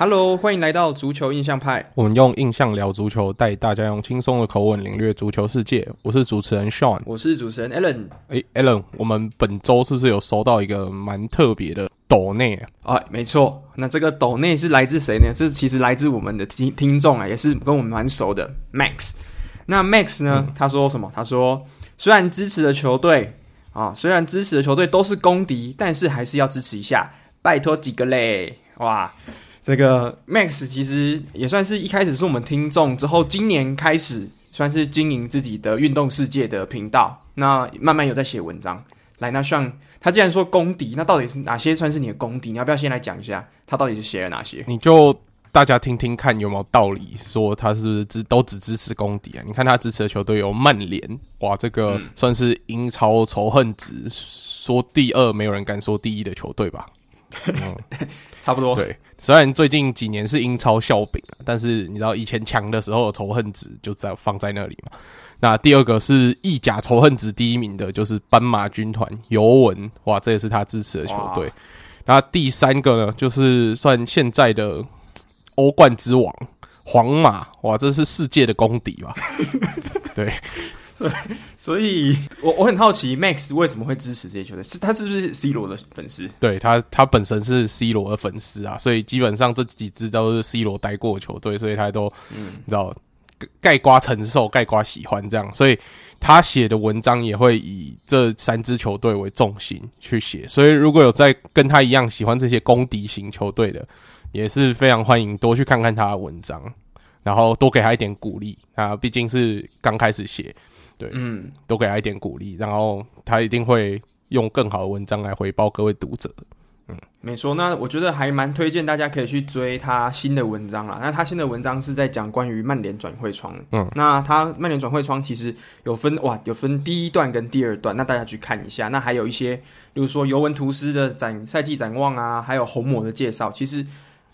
Hello，欢迎来到足球印象派。我们用印象聊足球，带大家用轻松的口吻领略足球世界。我是主持人 Sean，我是主持人 Alan。哎，Alan，我们本周是不是有收到一个蛮特别的抖内啊？哎，没错。那这个抖内是来自谁呢？这其实来自我们的听听众啊，也是跟我们蛮熟的 Max。那 Max 呢？嗯、他说什么？他说，虽然支持的球队啊，虽然支持的球队都是公敌，但是还是要支持一下，拜托几个嘞！哇。这个 Max 其实也算是一开始是我们听众，之后今年开始算是经营自己的运动世界的频道，那慢慢有在写文章。来，那像他既然说公敌，那到底是哪些算是你的公敌？你要不要先来讲一下，他到底是写了哪些？你就大家听听看有没有道理，说他是不是只都只支持公敌啊？你看他支持的球队有曼联，哇，这个算是英超仇恨值说第二，没有人敢说第一的球队吧？嗯，差不多。对，虽然最近几年是英超笑柄，但是你知道以前强的时候的仇恨值就在放在那里嘛。那第二个是意甲仇恨值第一名的，就是斑马军团尤文，哇，这也是他支持的球队。那第三个呢，就是算现在的欧冠之王皇马，哇，这是世界的公敌吧？对。对，所以我我很好奇，Max 为什么会支持这些球队？是他是不是 C 罗的粉丝？对他，他本身是 C 罗的粉丝啊，所以基本上这几支都是 C 罗待过的球队，所以他都嗯，你知道盖瓜承受，盖瓜喜欢这样，所以他写的文章也会以这三支球队为重心去写。所以如果有在跟他一样喜欢这些公敌型球队的，也是非常欢迎多去看看他的文章，然后多给他一点鼓励啊，毕竟是刚开始写。对，嗯，多给他一点鼓励，然后他一定会用更好的文章来回报各位读者。嗯，没错。那我觉得还蛮推荐大家可以去追他新的文章啦。那他新的文章是在讲关于曼联转会窗。嗯，那他曼联转会窗其实有分哇，有分第一段跟第二段，那大家去看一下。那还有一些，比如说尤文图斯的展赛季展望啊，还有红魔的介绍，其实。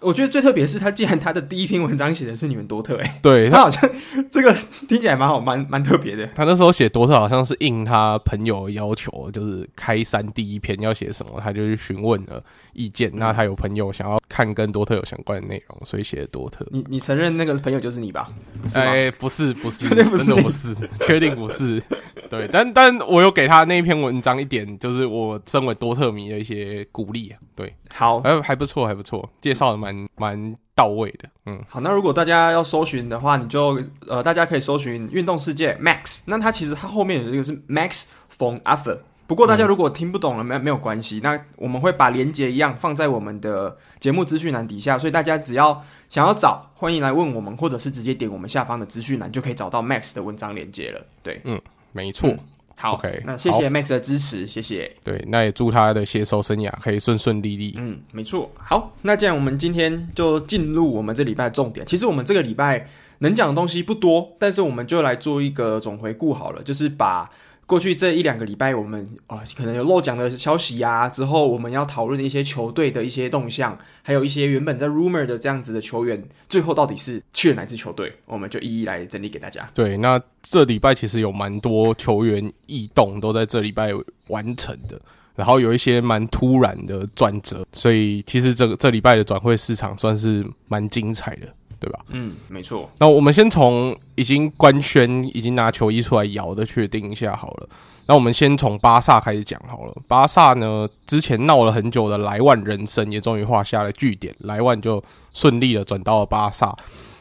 我觉得最特别是，他既然他的第一篇文章写的是你们多特，哎，对他好像这个听起来蛮好，蛮蛮特别的。他那时候写多特好像是应他朋友要求，就是开山第一篇要写什么，他就去询问了意见。那他有朋友想要看跟多特有相关的内容，所以写的多特。你你承认那个朋友就是你吧？哎，不是不是，真的不是，不是，确定不是。对，但但我有给他那一篇文章一点，就是我身为多特迷的一些鼓励啊。对，好，还还不错，还不错，介绍的蛮蛮到位的。嗯，好，那如果大家要搜寻的话，你就呃，大家可以搜寻“运动世界 Max”。那它其实它后面有一个是 Max von a f f e r。不过大家如果听不懂了，没没有关系，那我们会把连接一样放在我们的节目资讯栏底下，所以大家只要想要找，欢迎来问我们，或者是直接点我们下方的资讯栏，就可以找到 Max 的文章连接了。对，嗯。没错、嗯，好，OK，那谢谢 Max 的支持，谢谢。对，那也祝他的写手生涯可以顺顺利利。嗯，没错。好，那这样我们今天就进入我们这礼拜的重点。其实我们这个礼拜能讲的东西不多，但是我们就来做一个总回顾好了，就是把。过去这一两个礼拜，我们啊可能有漏讲的消息啊，之后我们要讨论的一些球队的一些动向，还有一些原本在 rumor 的这样子的球员，最后到底是去了哪支球队，我们就一一来整理给大家。对，那这礼拜其实有蛮多球员异动都在这礼拜完成的，然后有一些蛮突然的转折，所以其实这个这礼拜的转会市场算是蛮精彩的。对吧？嗯，没错。那我们先从已经官宣、已经拿球衣出来摇的确定一下好了。那我们先从巴萨开始讲好了。巴萨呢，之前闹了很久的莱万人生也终于画下了句点，莱万就顺利的转到了巴萨。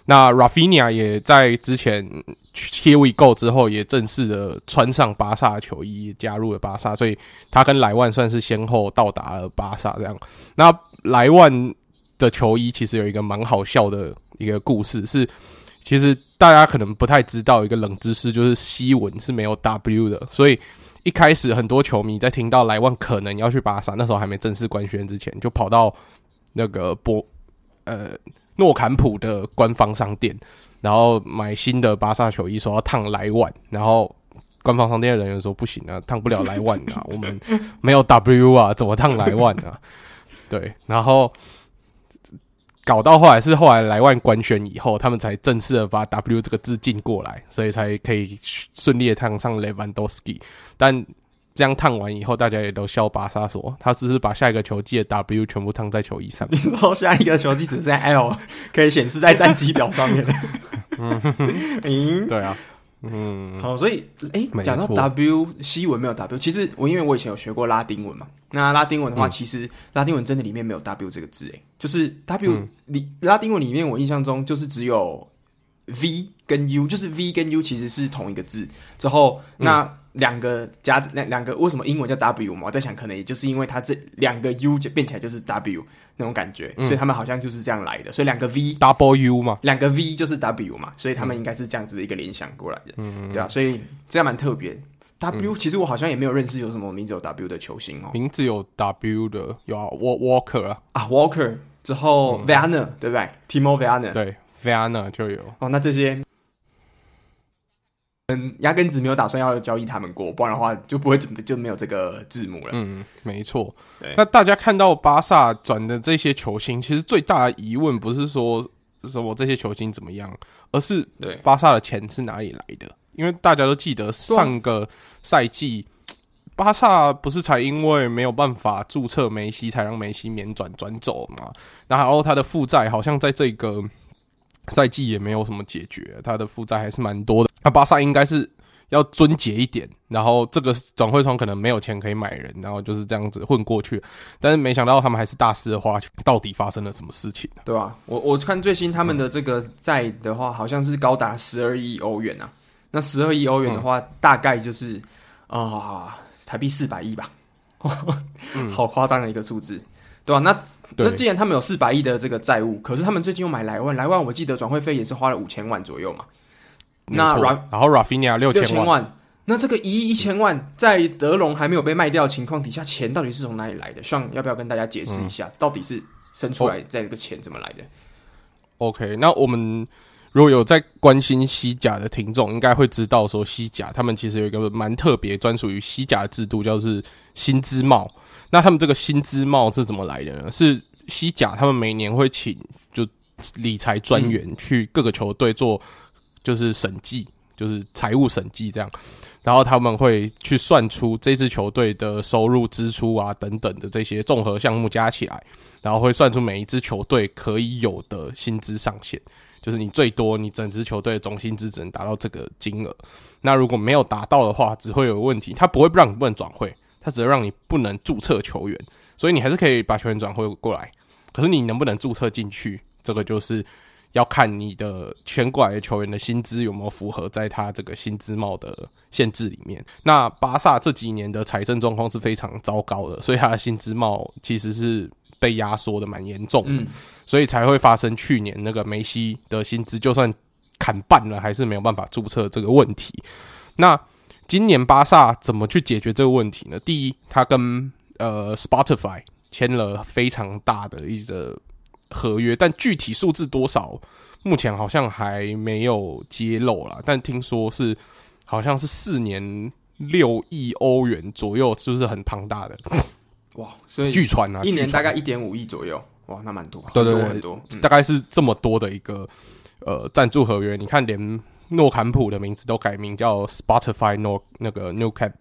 那 Rafinha 也在之前 Here we go 之后，也正式的穿上巴萨球衣，加入了巴萨，所以他跟莱万算是先后到达了巴萨。这样，那莱万的球衣其实有一个蛮好笑的。一个故事是，其实大家可能不太知道一个冷知识，就是西文是没有 W 的，所以一开始很多球迷在听到莱万可能要去巴萨，那时候还没正式官宣之前，就跑到那个博呃诺坎普的官方商店，然后买新的巴萨球衣，说要烫莱万，然后官方商店的人员说不行啊，烫不了莱万啊，我们没有 W 啊，怎么烫莱万啊？对，然后。搞到后来是后来莱万官宣以后，他们才正式的把 W 这个字进过来，所以才可以顺利的烫上 Levandowski。但这样烫完以后，大家也都笑巴萨说，他只是把下一个球季的 W 全部烫在球衣上。你说下一个球季只剩 L 可以显示在战绩表上面的？嗯，对啊，嗯，好，所以哎，讲、欸、到 W 西文没有 W，其实我因为我以前有学过拉丁文嘛，那拉丁文的话，嗯、其实拉丁文真的里面没有 W 这个字，哎，就是 W 里、嗯、拉丁文里面，我印象中就是只有 V 跟 U，就是 V 跟 U 其实是同一个字，之后那。嗯两个加两两个，为什么英文叫 W 嘛？我在想，可能也就是因为它这两个 U 就变起来就是 W 那种感觉，嗯、所以他们好像就是这样来的。所以两个 V double U 嘛，两个 V 就是 W 嘛，所以他们应该是这样子的一个联想过来的，嗯，对啊，所以这样蛮特别。W、嗯、其实我好像也没有认识有什么名字有 W 的球星哦，名字有 W 的有啊，Walker 啊，啊 Walker 之后嗯、对不对？Timo Werner 对 Werner 就有哦，那这些。嗯，压根子没有打算要交易他们过，不然的话就不会就就没有这个字母了。嗯，没错。对，那大家看到巴萨转的这些球星，其实最大的疑问不是说什么这些球星怎么样，而是对巴萨的钱是哪里来的？因为大家都记得上个赛季，巴萨不是才因为没有办法注册梅西，才让梅西免转转走嘛？然后他的负债好像在这个。赛季也没有什么解决，他的负债还是蛮多的。那巴萨应该是要尊节一点，然后这个转会窗可能没有钱可以买人，然后就是这样子混过去。但是没想到他们还是大肆的花钱，到底发生了什么事情？对啊，我我看最新他们的这个债的话，好像是高达十二亿欧元啊。那十二亿欧元的话，大概就是啊、台币四百亿吧，好夸张的一个数字，对吧、啊？那那既然他们有四百亿的这个债务，可是他们最近又买莱万，莱万我记得转会费也是花了五千万左右嘛。那然后 Rafinha 六千万，那这个一亿一千万在德隆还没有被卖掉的情况底下，钱到底是从哪里来的？Sean 要不要跟大家解释一下，到底是生出来在这个钱怎么来的？OK，那我们如果有在关心西甲的听众，应该会知道说西甲他们其实有一个蛮特别专属于西甲的制度，叫做薪资帽。那他们这个薪资帽是怎么来的呢？是西甲他们每年会请就理财专员去各个球队做就是审计，就是财务审计这样，然后他们会去算出这支球队的收入、支出啊等等的这些综合项目加起来，然后会算出每一支球队可以有的薪资上限，就是你最多你整支球队的总薪资只能达到这个金额。那如果没有达到的话，只会有问题，他不会不让你不能转会。他只是让你不能注册球员，所以你还是可以把球员转会过来。可是你能不能注册进去，这个就是要看你的签过来的球员的薪资有没有符合在他这个薪资帽的限制里面。那巴萨这几年的财政状况是非常糟糕的，所以他的薪资帽其实是被压缩的蛮严重的，所以才会发生去年那个梅西的薪资就算砍半了，还是没有办法注册这个问题。那今年巴萨怎么去解决这个问题呢？第一，他跟呃 Spotify 签了非常大的一个合约，但具体数字多少，目前好像还没有揭露啦。但听说是好像是四年六亿欧元左右，是不是很庞大的？哇！所以据传啊，一年大概一点五亿左右。哇，那蛮多。对对对，很多，嗯、大概是这么多的一个呃赞助合约。你看连。诺坎普的名字都改名叫 Spotify No 那个 New Camp，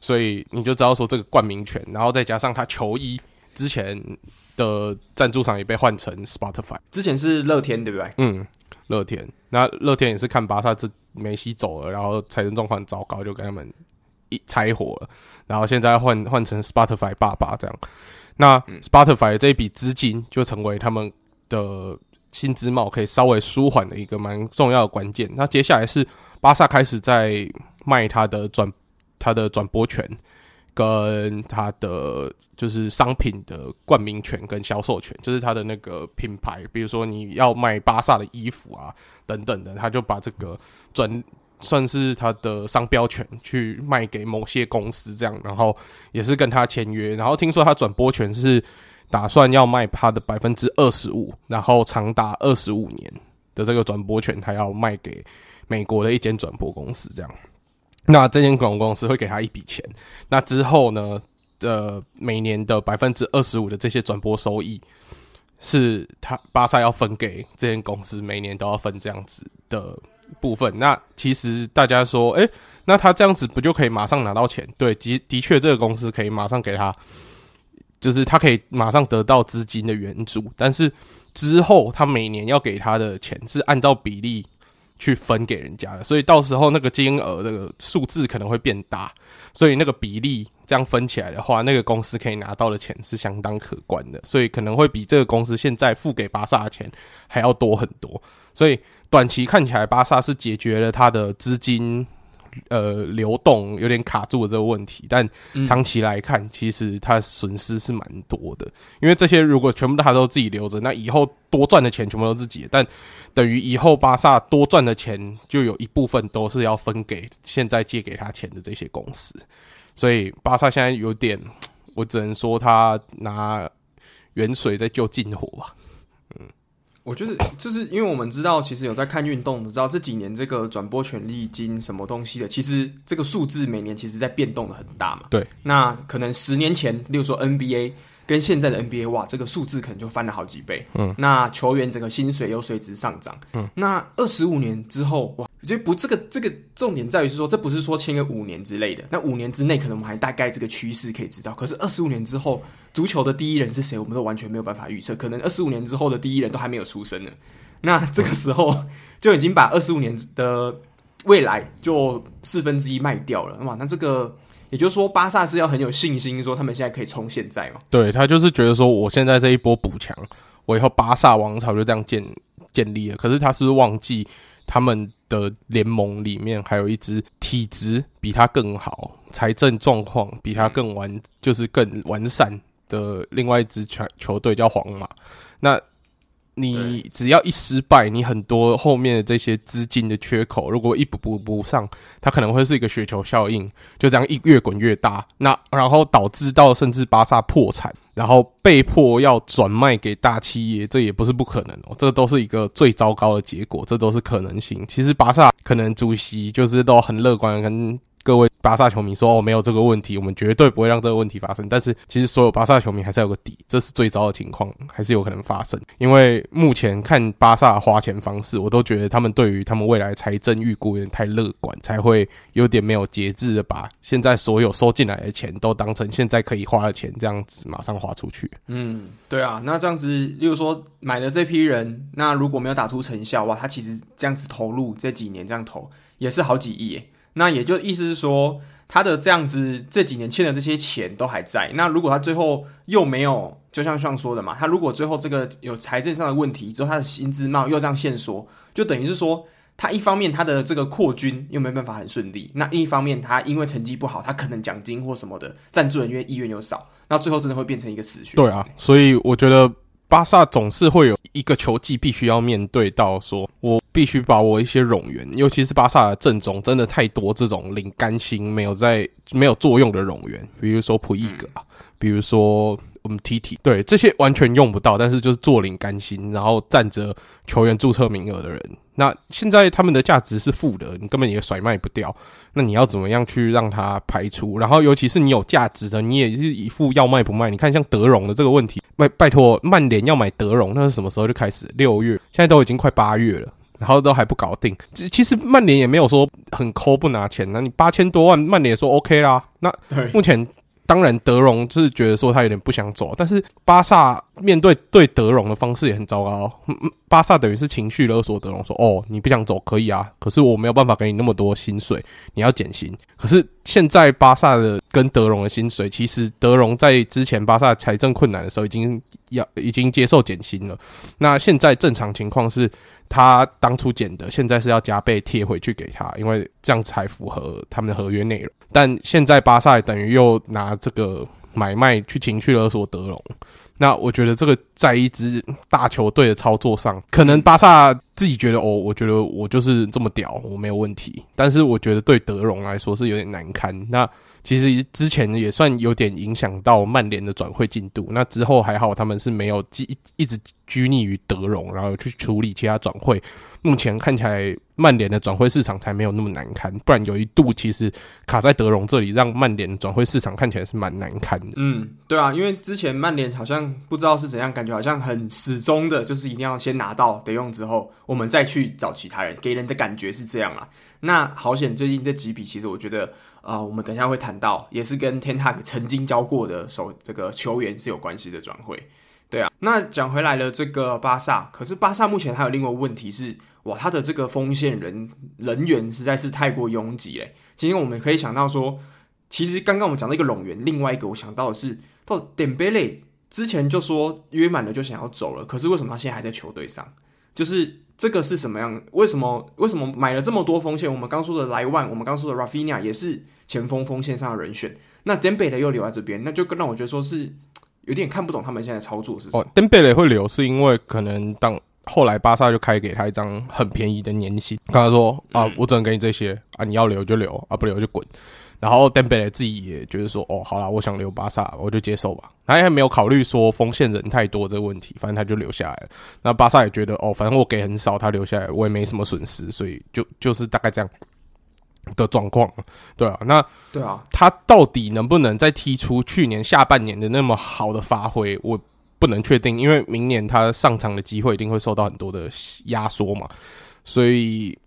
所以你就知道说这个冠名权，然后再加上他球衣之前的赞助商也被换成 Spotify，之前是乐天对不对？嗯，乐天，那乐天也是看巴萨这梅西走了，然后财政状况很糟糕，就跟他们一拆伙了，然后现在换换成 Spotify 爸爸这样，那 Spotify 的这一笔资金就成为他们的。薪资帽可以稍微舒缓的一个蛮重要的关键。那接下来是巴萨开始在卖他的转他的转播权，跟他的就是商品的冠名权跟销售权，就是他的那个品牌，比如说你要卖巴萨的衣服啊等等的，他就把这个转算是他的商标权去卖给某些公司这样，然后也是跟他签约，然后听说他转播权是。打算要卖他的百分之二十五，然后长达二十五年的这个转播权，他要卖给美国的一间转播公司。这样，那这间广播公司会给他一笔钱。那之后呢，呃，每年的百分之二十五的这些转播收益，是他巴萨要分给这间公司，每年都要分这样子的部分。那其实大家说，哎、欸，那他这样子不就可以马上拿到钱？对，的的确，这个公司可以马上给他，就是他可以马上得到资金的援助。但是之后他每年要给他的钱是按照比例去分给人家的，所以到时候那个金额那个数字可能会变大。所以那个比例这样分起来的话，那个公司可以拿到的钱是相当可观的，所以可能会比这个公司现在付给巴萨的钱还要多很多。所以短期看起来，巴萨是解决了他的资金呃流动有点卡住的这个问题，但长期来看，其实他损失是蛮多的，因为这些如果全部他都自己留着，那以后多赚的钱全部都自己的，但等于以后巴萨多赚的钱就有一部分都是要分给现在借给他钱的这些公司，所以巴萨现在有点，我只能说他拿远水在救近火吧。嗯，我觉得就是因为我们知道，其实有在看运动的，知道这几年这个转播权利金什么东西的，其实这个数字每年其实在变动的很大嘛。对，那可能十年前，例如说 NBA。跟现在的 NBA 哇，这个数字可能就翻了好几倍。嗯，那球员整个薪水又随之上涨。嗯，那二十五年之后哇，就不这个这个重点在于是说，这不是说签个五年之类的。那五年之内可能我们还大概这个趋势可以知道，可是二十五年之后，足球的第一人是谁，我们都完全没有办法预测。可能二十五年之后的第一人都还没有出生呢。那这个时候就已经把二十五年的未来就四分之一卖掉了。哇，那这个。也就是说，巴萨是要很有信心，说他们现在可以冲现在嘛？对，他就是觉得说，我现在这一波补强，我以后巴萨王朝就这样建建立了。可是他是不是忘记他们的联盟里面还有一支体质比他更好、财政状况比他更完，就是更完善的另外一支球球队叫皇马？那。你只要一失败，你很多后面的这些资金的缺口，如果一补补不上，它可能会是一个雪球效应，就这样一越滚越大。那然后导致到甚至巴萨破产，然后被迫要转卖给大企业，这也不是不可能哦。这都是一个最糟糕的结果，这都是可能性。其实巴萨可能主席就是都很乐观跟。各位巴萨球迷说：“哦，没有这个问题，我们绝对不会让这个问题发生。”但是，其实所有巴萨球迷还是有个底，这是最糟的情况，还是有可能发生。因为目前看巴萨花钱方式，我都觉得他们对于他们未来财政预估有点太乐观，才会有点没有节制的把现在所有收进来的钱都当成现在可以花的钱，这样子马上花出去。嗯，对啊，那这样子，例如说买的这批人，那如果没有打出成效，哇，他其实这样子投入这几年这样投也是好几亿耶。那也就意思是说，他的这样子这几年欠的这些钱都还在。那如果他最后又没有，就像上说的嘛，他如果最后这个有财政上的问题之后，他的薪资帽又这样限缩，就等于是说，他一方面他的这个扩军又没办法很顺利，那另一方面他因为成绩不好，他可能奖金或什么的赞助人员意愿又少，那最后真的会变成一个死穴。对啊，所以我觉得。巴萨总是会有一个球季必须要面对到，说我必须把我一些冗员，尤其是巴萨的阵中真的太多这种领干薪没有在没有作用的冗员，比如说普伊格啊，比如说。我们 T T 对这些完全用不到，但是就是坐领甘心，然后占着球员注册名额的人。那现在他们的价值是负的，你根本也甩卖不掉。那你要怎么样去让他排除？然后尤其是你有价值的，你也是一副要卖不卖。你看像德容的这个问题，拜拜托，曼联要买德容，那是什么时候就开始？六月，现在都已经快八月了，然后都还不搞定。其实曼联也没有说很抠不拿钱，那你八千多万，曼联也说 OK 啦。那目前。当然，德容就是觉得说他有点不想走，但是巴萨面对对德容的方式也很糟糕。巴萨等于是情绪勒索德容，说：“哦，你不想走可以啊，可是我没有办法给你那么多薪水，你要减薪。”可是现在巴萨的跟德容的薪水，其实德容在之前巴萨财政困难的时候已经要已经接受减薪了。那现在正常情况是。他当初捡的，现在是要加倍贴回去给他，因为这样才符合他们的合约内容。但现在巴萨等于又拿这个买卖去情绪勒索德隆，那我觉得这个在一支大球队的操作上，可能巴萨自己觉得哦，我觉得我就是这么屌，我没有问题。但是我觉得对德容来说是有点难堪。那。其实之前也算有点影响到曼联的转会进度，那之后还好他们是没有一一直拘泥于德容，然后去处理其他转会。目前看起来曼联的转会市场才没有那么难堪，不然有一度其实卡在德容这里，让曼联转会市场看起来是蛮难堪的。嗯，对啊，因为之前曼联好像不知道是怎样，感觉好像很始终的，就是一定要先拿到得用之后，我们再去找其他人，给人的感觉是这样啦。那好险，最近这几笔其实我觉得，啊、呃，我们等一下会谈到，也是跟 Ten Hag 曾经教过的手这个球员是有关系的转会。对啊，那讲回来了，这个巴萨，可是巴萨目前还有另外一个问题是，哇，他的这个锋线人人员实在是太过拥挤嘞。今天我们可以想到说，其实刚刚我们讲到一个龙源，另外一个我想到的是，到典贝雷之前就说约满了就想要走了，可是为什么他现在还在球队上？就是这个是什么样？为什么为什么买了这么多锋线？我们刚说的莱万，我们刚说的 Rafinha 也是前锋锋线上的人选，那典贝雷又留在这边，那就更让我觉得说是有点看不懂他们现在操作是什么。哦，典贝雷会留是因为可能当后来巴萨就开给他一张很便宜的年薪，跟他说啊，我只能给你这些啊，你要留就留啊，不留就滚。然后登贝莱自己也觉得说，哦，好啦，我想留巴萨，我就接受吧。他还没有考虑说锋线人太多这个问题，反正他就留下来了。那巴萨也觉得，哦，反正我给很少，他留下来我也没什么损失，所以就就是大概这样的状况。对啊，那对啊，他到底能不能再踢出去年下半年的那么好的发挥，我不能确定，因为明年他上场的机会一定会受到很多的压缩嘛，所以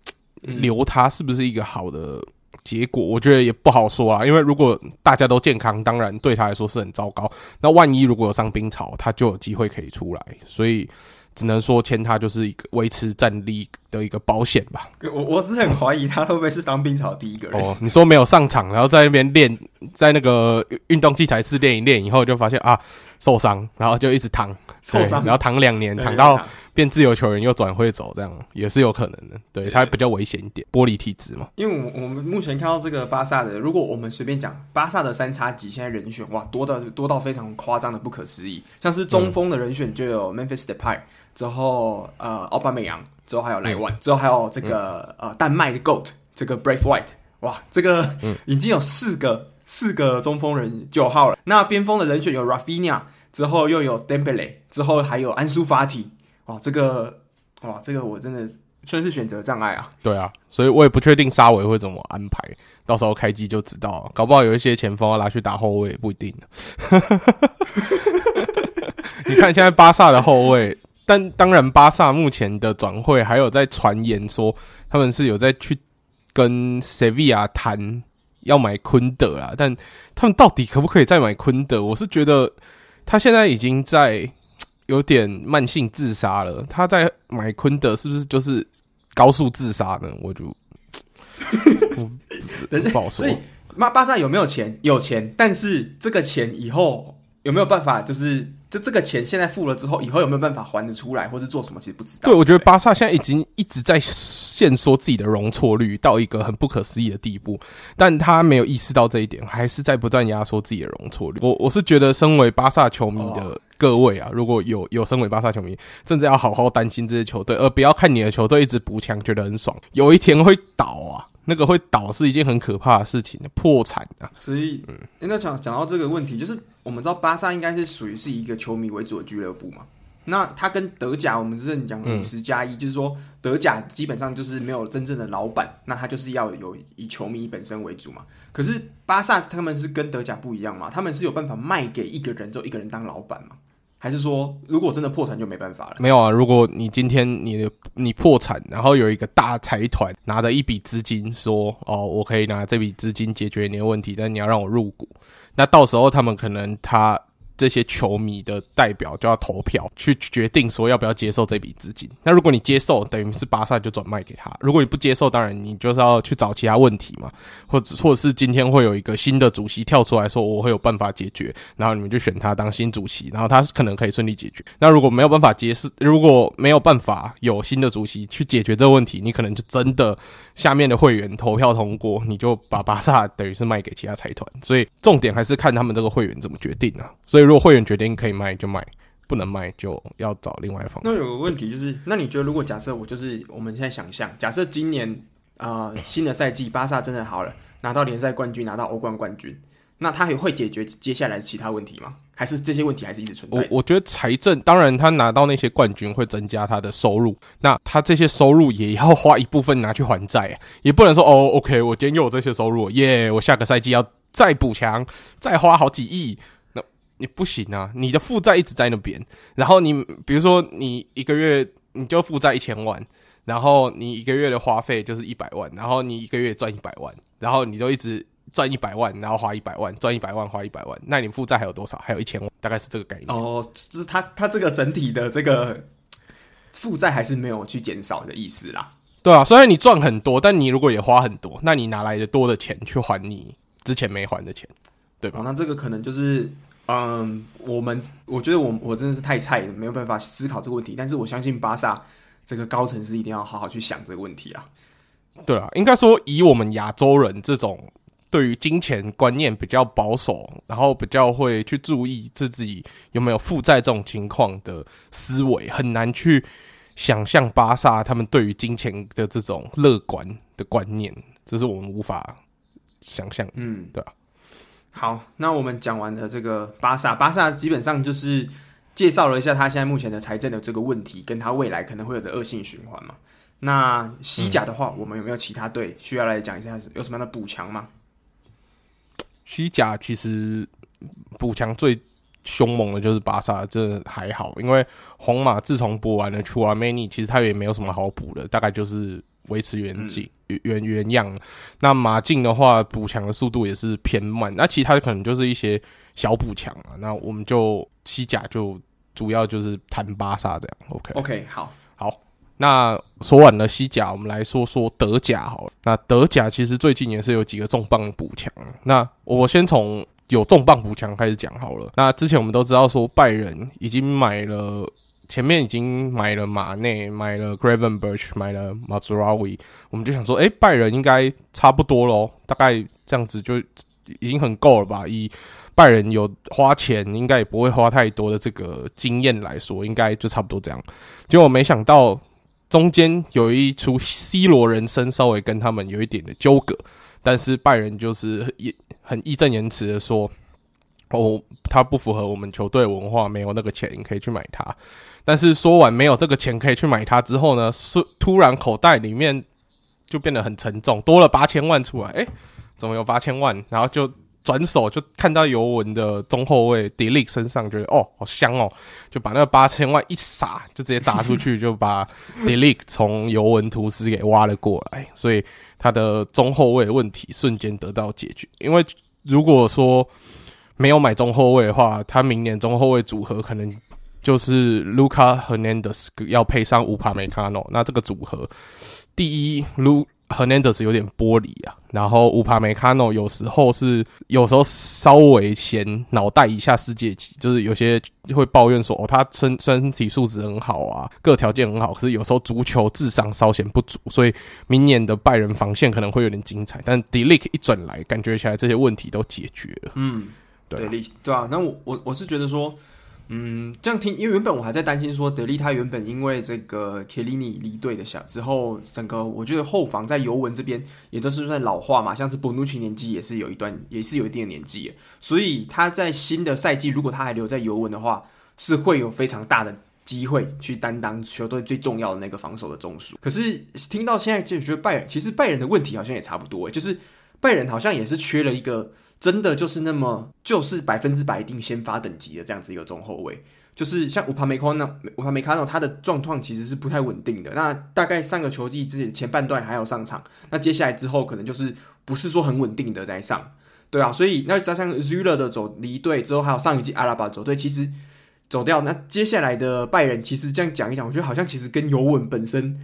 留他是不是一个好的？结果我觉得也不好说啦，因为如果大家都健康，当然对他来说是很糟糕。那万一如果有伤兵潮，他就有机会可以出来，所以只能说签他就是一个维持战力的一个保险吧。我我是很怀疑他会不会是伤兵潮第一个人。哦，你说没有上场，然后在那边练，在那个运动器材室练一练以后，就发现啊受伤，然后就一直躺受伤，然后躺两年，躺到。变自由球员又转会走，这样也是有可能的。对，他比较危险一点，玻璃体质嘛。因为我我们目前看到这个巴萨的，如果我们随便讲巴萨的三叉戟现在人选哇，多到多到非常夸张的不可思议。像是中锋的人选就有 Memphis Depay，之后呃奥巴梅扬，之后还有莱万，之后还有这个呃丹麦的 GOAT 这个 Braithwaite，哇，这个已经有四个四个中锋人九号了。那边锋的人选有 Rafinha，之后又有 Dembele，之后还有安苏法提。哇，这个哇，这个我真的算是选择障碍啊。对啊，所以我也不确定沙维会怎么安排，到时候开机就知道了。搞不好有一些前锋要拿去打后卫，不一定。你看现在巴萨的后卫，但当然巴萨目前的转会还有在传言说他们是有在去跟塞维亚谈要买昆德啦，但他们到底可不可以再买昆德？我是觉得他现在已经在。有点慢性自杀了，他在买昆德是不是就是高速自杀呢？我就，不好说。所以巴巴萨有没有钱？有钱，但是这个钱以后有没有办法？就是就这个钱现在付了之后，以后有没有办法还得出来，或是做什么？其实不知道。对，我觉得巴萨现在已经一直在限缩自己的容错率到一个很不可思议的地步，但他没有意识到这一点，还是在不断压缩自己的容错率。我我是觉得，身为巴萨球迷的。哦各位啊，如果有有身为巴萨球迷，真的要好好担心这些球队，而不要看你的球队一直补强觉得很爽，有一天会倒啊，那个会倒是一件很可怕的事情，破产啊。所以，嗯，那讲讲到这个问题，就是我们知道巴萨应该是属于是一个球迷为主的俱乐部嘛。那他跟德甲，我们之前讲五十加一，就是说德甲基本上就是没有真正的老板，那他就是要有以球迷本身为主嘛。可是巴萨他们是跟德甲不一样嘛，他们是有办法卖给一个人，就一个人当老板嘛？还是说如果真的破产就没办法了？没有啊，如果你今天你的你破产，然后有一个大财团拿着一笔资金说，哦，我可以拿这笔资金解决你的问题，但你要让我入股，那到时候他们可能他。这些球迷的代表就要投票去决定说要不要接受这笔资金。那如果你接受，等于是巴萨就转卖给他；如果你不接受，当然你就是要去找其他问题嘛，或者或者是今天会有一个新的主席跳出来说我会有办法解决，然后你们就选他当新主席，然后他是可能可以顺利解决。那如果没有办法解释，如果没有办法有新的主席去解决这个问题，你可能就真的下面的会员投票通过，你就把巴萨等于是卖给其他财团。所以重点还是看他们这个会员怎么决定啊。所以。如果会员决定可以卖就卖，不能卖就要找另外一方。那有个问题就是，那你觉得如果假设我就是我们现在想象，假设今年啊、呃、新的赛季巴萨真的好了，拿到联赛冠军，拿到欧冠冠军，那他也会解决接下来其他问题吗？还是这些问题还是一直存在？我我觉得财政当然他拿到那些冠军会增加他的收入，那他这些收入也要花一部分拿去还债，也不能说哦，OK，我今天又有这些收入，耶，我下个赛季要再补强，再花好几亿。你不行啊，你的负债一直在那边，然后你比如说你一个月你就负债一千万，然后你一个月的花费就是一百万，然后你一个月赚一百万，然后你就一直赚一百万，然后花一百万，赚一百万花一百万，那你负债还有多少？还有一千万，大概是这个概念。哦，就是他他这个整体的这个负债还是没有去减少的意思啦。对啊，虽然你赚很多，但你如果也花很多，那你哪来的多的钱去还你之前没还的钱？对吧？哦，那这个可能就是，嗯，我们我觉得我我真的是太菜了，没有办法思考这个问题。但是我相信巴萨这个高层是一定要好好去想这个问题啊。对啊，应该说以我们亚洲人这种对于金钱观念比较保守，然后比较会去注意自己有没有负债这种情况的思维，很难去。想象巴萨他们对于金钱的这种乐观的观念，这是我们无法想象。嗯，对吧？好，那我们讲完了这个巴萨，巴萨基本上就是介绍了一下他现在目前的财政的这个问题，跟他未来可能会有的恶性循环嘛。那西甲的话，嗯、我们有没有其他队需要来讲一下，有什么样的补强吗？西甲其实补强最。凶猛的就是巴萨，这还好，因为皇马自从补完了 Tchouaméni，其实他也没有什么好补的，大概就是维持原计、嗯、原原样。那马竞的话，补强的速度也是偏慢，那其他可能就是一些小补强啊。那我们就西甲就主要就是谈巴萨这样。OK OK，好，好。那说完了西甲，我们来说说德甲好了。那德甲其实最近也是有几个重磅补强。那我先从。有重磅补强开始讲好了。那之前我们都知道说拜仁已经买了，前面已经买了马内，买了 Gravenberch，买了 Mazraoui，我们就想说，诶、拜仁应该差不多咯，大概这样子就已经很够了吧？以拜仁有花钱，应该也不会花太多的这个经验来说，应该就差不多这样。结果没想到中间有一出 C 罗人生，稍微跟他们有一点的纠葛。但是拜仁就是也很义正言辞的说，哦，他不符合我们球队文化，没有那个钱可以去买他。但是说完没有这个钱可以去买它之后呢，是突然口袋里面就变得很沉重，多了八千万出来。诶，怎么有八千万？然后就转手就看到尤文的中后卫迪利克身上，觉得哦，好香哦，就把那个八千万一撒，就直接砸出去，就把迪利克从尤文图斯给挖了过来。所以。他的中后卫问题瞬间得到解决，因为如果说没有买中后卫的话，他明年中后卫组合可能就是卢卡和南德斯要配上乌帕梅卡诺，那这个组合第一卢。Hernandez 有点玻璃啊，然后乌帕梅卡诺有时候是有时候稍微嫌脑袋以下世界级，就是有些会抱怨说哦，他身身体素质很好啊，各条件很好，可是有时候足球智商稍显不足，所以明年的拜仁防线可能会有点精彩。但 De Ligt 一转来，感觉起来这些问题都解决了。嗯，对对啊，那我我我是觉得说。嗯，这样听，因为原本我还在担心说，德利他原本因为这个凯利尼离队的小之后，整个我觉得后防在尤文这边也都是在老化嘛，像是博努奇年纪也是有一段，也是有一定的年纪，所以他在新的赛季如果他还留在尤文的话，是会有非常大的机会去担当球队最重要的那个防守的中枢。可是听到现在就觉得拜仁，其实拜仁的问题好像也差不多，就是拜仁好像也是缺了一个。真的就是那么就是百分之百一定先发等级的这样子一个中后卫，就是像乌帕梅卡诺，乌帕梅卡诺他的状况其实是不太稳定的。那大概上个球季之前前半段还有上场，那接下来之后可能就是不是说很稳定的在上，对啊，所以那加上 Züller 的走离队之后，还有上一季阿拉巴走队，其实走掉，那接下来的拜仁其实这样讲一讲，我觉得好像其实跟尤文本身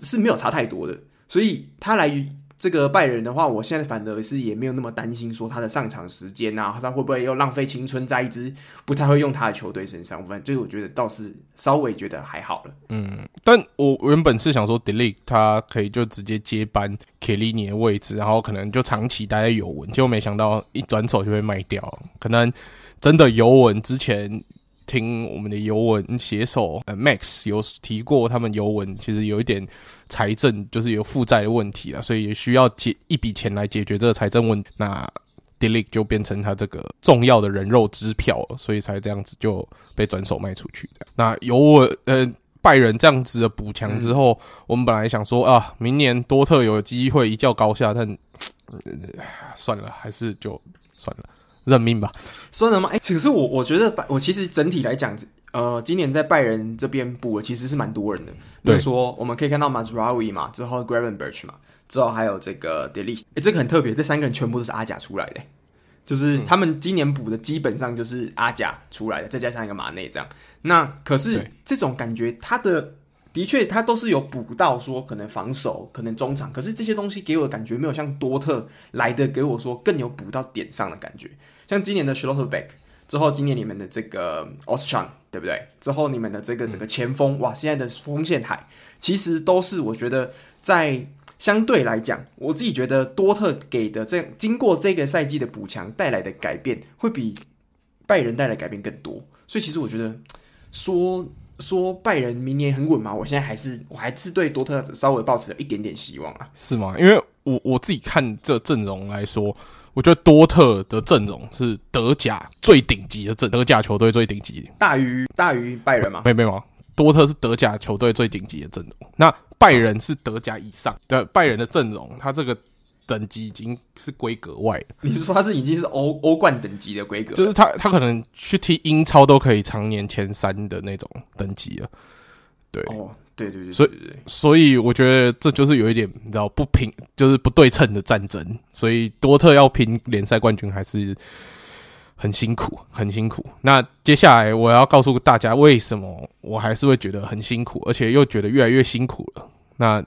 是没有差太多的，所以他来。这个拜仁的话，我现在反而是也没有那么担心，说他的上场时间啊，他会不会又浪费青春在一支不太会用他的球队身上？反正就我觉得倒是稍微觉得还好了。嗯，但我原本是想说，De Ligt 他可以就直接接班凯利尼的位置，然后可能就长期待在尤文，结果没想到一转手就被卖掉，可能真的尤文之前。听我们的尤文写手呃 Max 有提过，他们尤文其实有一点财政就是有负债的问题啊，所以也需要解一笔钱来解决这个财政问题。那 Delic 就变成他这个重要的人肉支票了，所以才这样子就被转手卖出去。这样那尤文呃拜仁这样子的补强之后，我们本来想说啊，明年多特有机会一较高下，但、呃、算了，还是就算了。认命吧。算了吗？哎、欸，其实我我觉得拜，我其实整体来讲，呃，今年在拜仁这边补的其实是蛮多人的。比如说，我们可以看到 Mazraoui 嘛，之后 Gravenberch 嘛，之后还有这个 De Ligt。哎，这个很特别，这三个人全部都是阿甲出来的，就是他们今年补的基本上就是阿甲出来的，再加上一个马内这样。那可是这种感觉，他的。的确，他都是有补到说可能防守，可能中场，可是这些东西给我的感觉没有像多特来的给我说更有补到点上的感觉。像今年的 Schlotterbeck 之后，今年你们的这个 o s t r a n 对不对？之后你们的这个整个前锋，哇，现在的锋线海其实都是我觉得在相对来讲，我自己觉得多特给的这经过这个赛季的补强带来的改变，会比拜仁带来改变更多。所以其实我觉得说。说拜仁明年很稳吗？我现在还是我还是对多特稍微抱持了一点点希望啊。是吗？因为我我自己看这阵容来说，我觉得多特的阵容是德甲最顶级的阵，德甲球队最顶级，大于大于拜仁吗？没没有，多特是德甲球队最顶级的阵容，那拜仁是德甲以上的拜仁的阵容，他这个。等级已经是规格外了。你是说他是已经是欧欧冠等级的规格？就是他他可能去踢英超都可以常年前三的那种等级了。对，哦，对对对，对，所以所以我觉得这就是有一点你知道不平，就是不对称的战争。所以多特要拼联赛冠军还是很辛苦，很辛苦。那接下来我要告诉大家为什么我还是会觉得很辛苦，而且又觉得越来越辛苦了。那。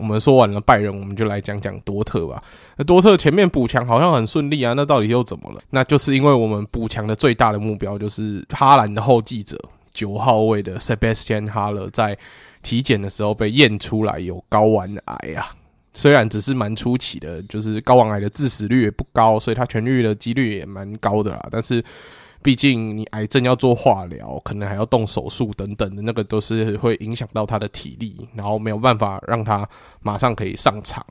我们说完了拜仁，我们就来讲讲多特吧。那多特前面补强好像很顺利啊，那到底又怎么了？那就是因为我们补强的最大的目标就是哈兰的后继者，九号位的 Sebastian Haller 在体检的时候被验出来有睾丸癌啊。虽然只是蛮初期的，就是睾丸癌的致死率也不高，所以他痊愈的几率也蛮高的啦。但是。毕竟你癌症要做化疗，可能还要动手术等等的，那个都是会影响到他的体力，然后没有办法让他马上可以上场。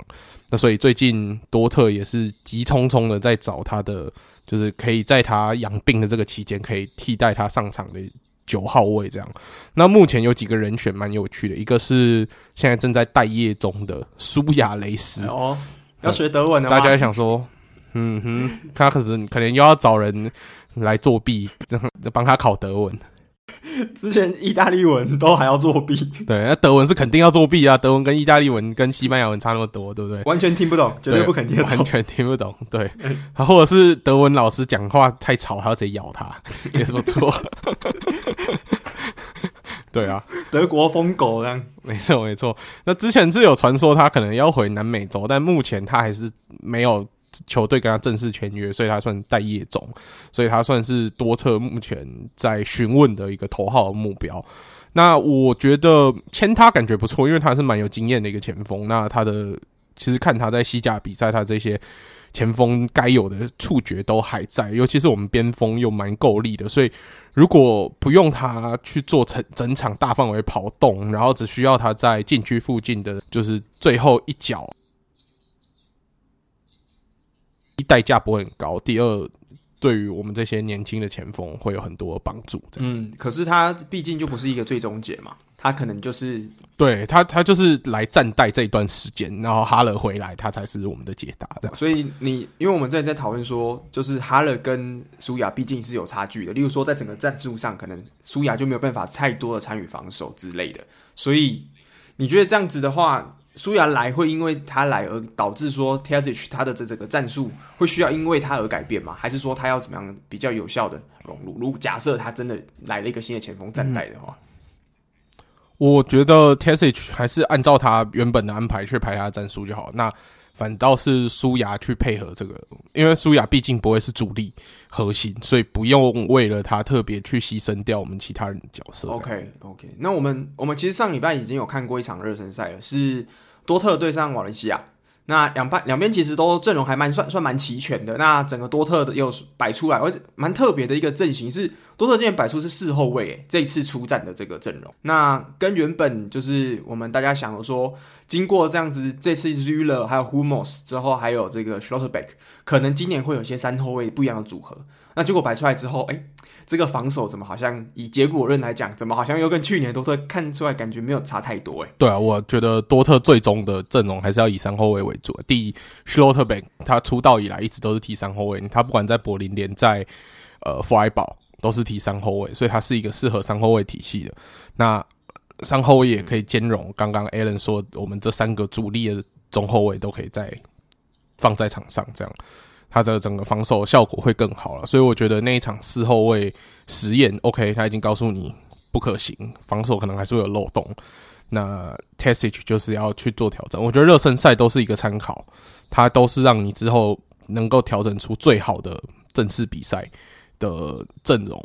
那所以最近多特也是急匆匆的在找他的，就是可以在他养病的这个期间可以替代他上场的九号位这样。那目前有几个人选蛮有趣的，一个是现在正在待业中的苏亚雷斯哦，要学德文的，大家想说，嗯哼，他可能可能又要找人。来作弊，帮他考德文。之前意大利文都还要作弊，对，那德文是肯定要作弊啊。德文跟意大利文跟西班牙文差那么多，对不对？完全听不懂，绝对不肯定，完全听不懂。对，或者是德文老师讲话太吵，还要直接咬他，也是不错。对啊，德国疯狗这样，没错没错。那之前是有传说他可能要回南美洲，但目前他还是没有。球队跟他正式签约，所以他算待业中，所以他算是多特目前在询问的一个头号目标。那我觉得签他感觉不错，因为他是蛮有经验的一个前锋。那他的其实看他在西甲比赛，他这些前锋该有的触觉都还在，尤其是我们边锋又蛮够力的，所以如果不用他去做成整场大范围跑动，然后只需要他在禁区附近的，就是最后一脚。代价不会很高。第二，对于我们这些年轻的前锋会有很多帮助。嗯，可是他毕竟就不是一个最终解嘛，他可能就是对他，他就是来暂代这一段时间，然后哈勒回来，他才是我们的解答。这样，所以你因为我们之前在讨论说，就是哈勒跟苏亚毕竟是有差距的。例如说，在整个战术上，可能苏亚就没有办法太多的参与防守之类的。所以你觉得这样子的话？苏亚来会因为他来而导致说 t e s i c 他的这这个战术会需要因为他而改变吗？还是说他要怎么样比较有效的融入？如果假设他真的来了一个新的前锋站代的话，我觉得 t e s i c 还是按照他原本的安排去排他的战术就好。那反倒是苏亚去配合这个，因为苏亚毕竟不会是主力核心，所以不用为了他特别去牺牲掉我们其他人的角色。OK OK，那我们我们其实上礼拜已经有看过一场热身赛了，是多特对上瓦伦西亚。那两半两边其实都阵容还蛮算算蛮齐全的。那整个多特的又摆出来，而且蛮特别的一个阵型是多特今天摆出是四后卫，诶，这一次出战的这个阵容，那跟原本就是我们大家想的说，经过这样子，这次 Zule 还有 Hummels 之后，还有这个 Schlotterbeck，可能今年会有些三后卫不一样的组合。那结果摆出来之后，哎、这个防守怎么好像以结果论来讲，怎么好像又跟去年多特看出来感觉没有差太多、欸？哎，对啊，我觉得多特最终的阵容还是要以三后卫为主。第一，Schlotterbeck 他出道以来一直都是踢三后卫，他不管在柏林联，在呃弗莱堡都是踢三后卫，所以他是一个适合三后卫体系的。那三后卫也可以兼容，刚刚 Alan 说，我们这三个主力的中后卫都可以在放在场上，这样他的整个防守效果会更好了。所以我觉得那一场四后卫实验，OK，他已经告诉你不可行，防守可能还是会有漏洞。那 Testage 就是要去做调整。我觉得热身赛都是一个参考，它都是让你之后能够调整出最好的正式比赛的阵容。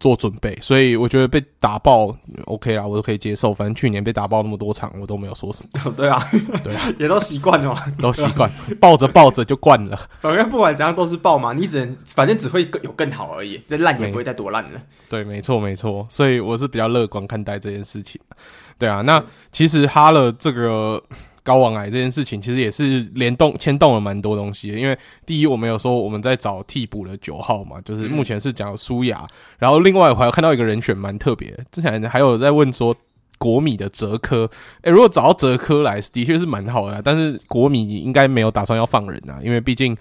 做准备，所以我觉得被打爆 OK 啦，我都可以接受。反正去年被打爆那么多场，我都没有说什么。对啊，对啊，也都习惯了嘛，都习惯，抱着抱着就惯了。反正不管怎样都是爆嘛，你只能反正只会更有更好而已，这烂也不会再多烂了。对，没错没错，所以我是比较乐观看待这件事情。对啊，那其实哈勒这个。高王癌这件事情其实也是联动牵动了蛮多东西的，因为第一，我们有说我们在找替补的九号嘛，就是目前是讲苏亚，然后另外我还有看到一个人选蛮特别，之前还有在问说国米的哲科，诶、欸，如果找到哲科来，的确是蛮好的，但是国米应该没有打算要放人啊，因为毕竟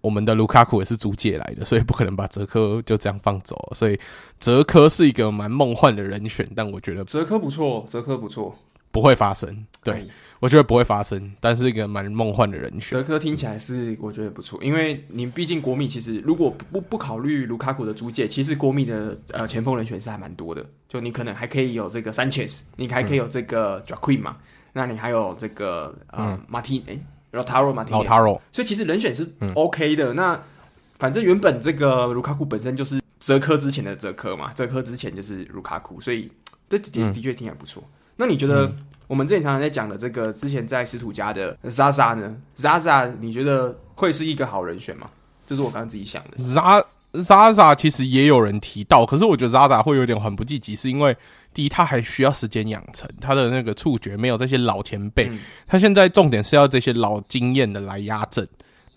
我们的卢卡库也是租借来的，所以不可能把哲科就这样放走，所以哲科是一个蛮梦幻的人选，但我觉得哲科不错，哲科不错，不会发生，对。我觉得不会发生，但是一个蛮梦幻的人选。哲科听起来是我觉得不错，因为你毕竟国米其实如果不不考虑卢卡库的租借，其实国米的呃前锋人选是还蛮多的。就你可能还可以有这个 Sanchez，你还可以有这个 Joaquin 嘛，嗯、那你还有这个呃马蒂诶 Lautaro Martinez，所以其实人选是 OK 的。嗯、那反正原本这个卢卡库本身就是哲科之前的哲科嘛，哲科之前就是卢卡库，所以这的的确听起来不错。嗯、那你觉得？嗯我们之前常常在讲的这个，之前在斯图加的 Zaza 呢？Zaza，你觉得会是一个好人选吗？这是我刚刚自己想的。Zaza Zaza 其实也有人提到，可是我觉得 Zaza 会有点很不济急，是因为第一，他还需要时间养成，他的那个触觉没有这些老前辈。嗯、他现在重点是要这些老经验的来压阵，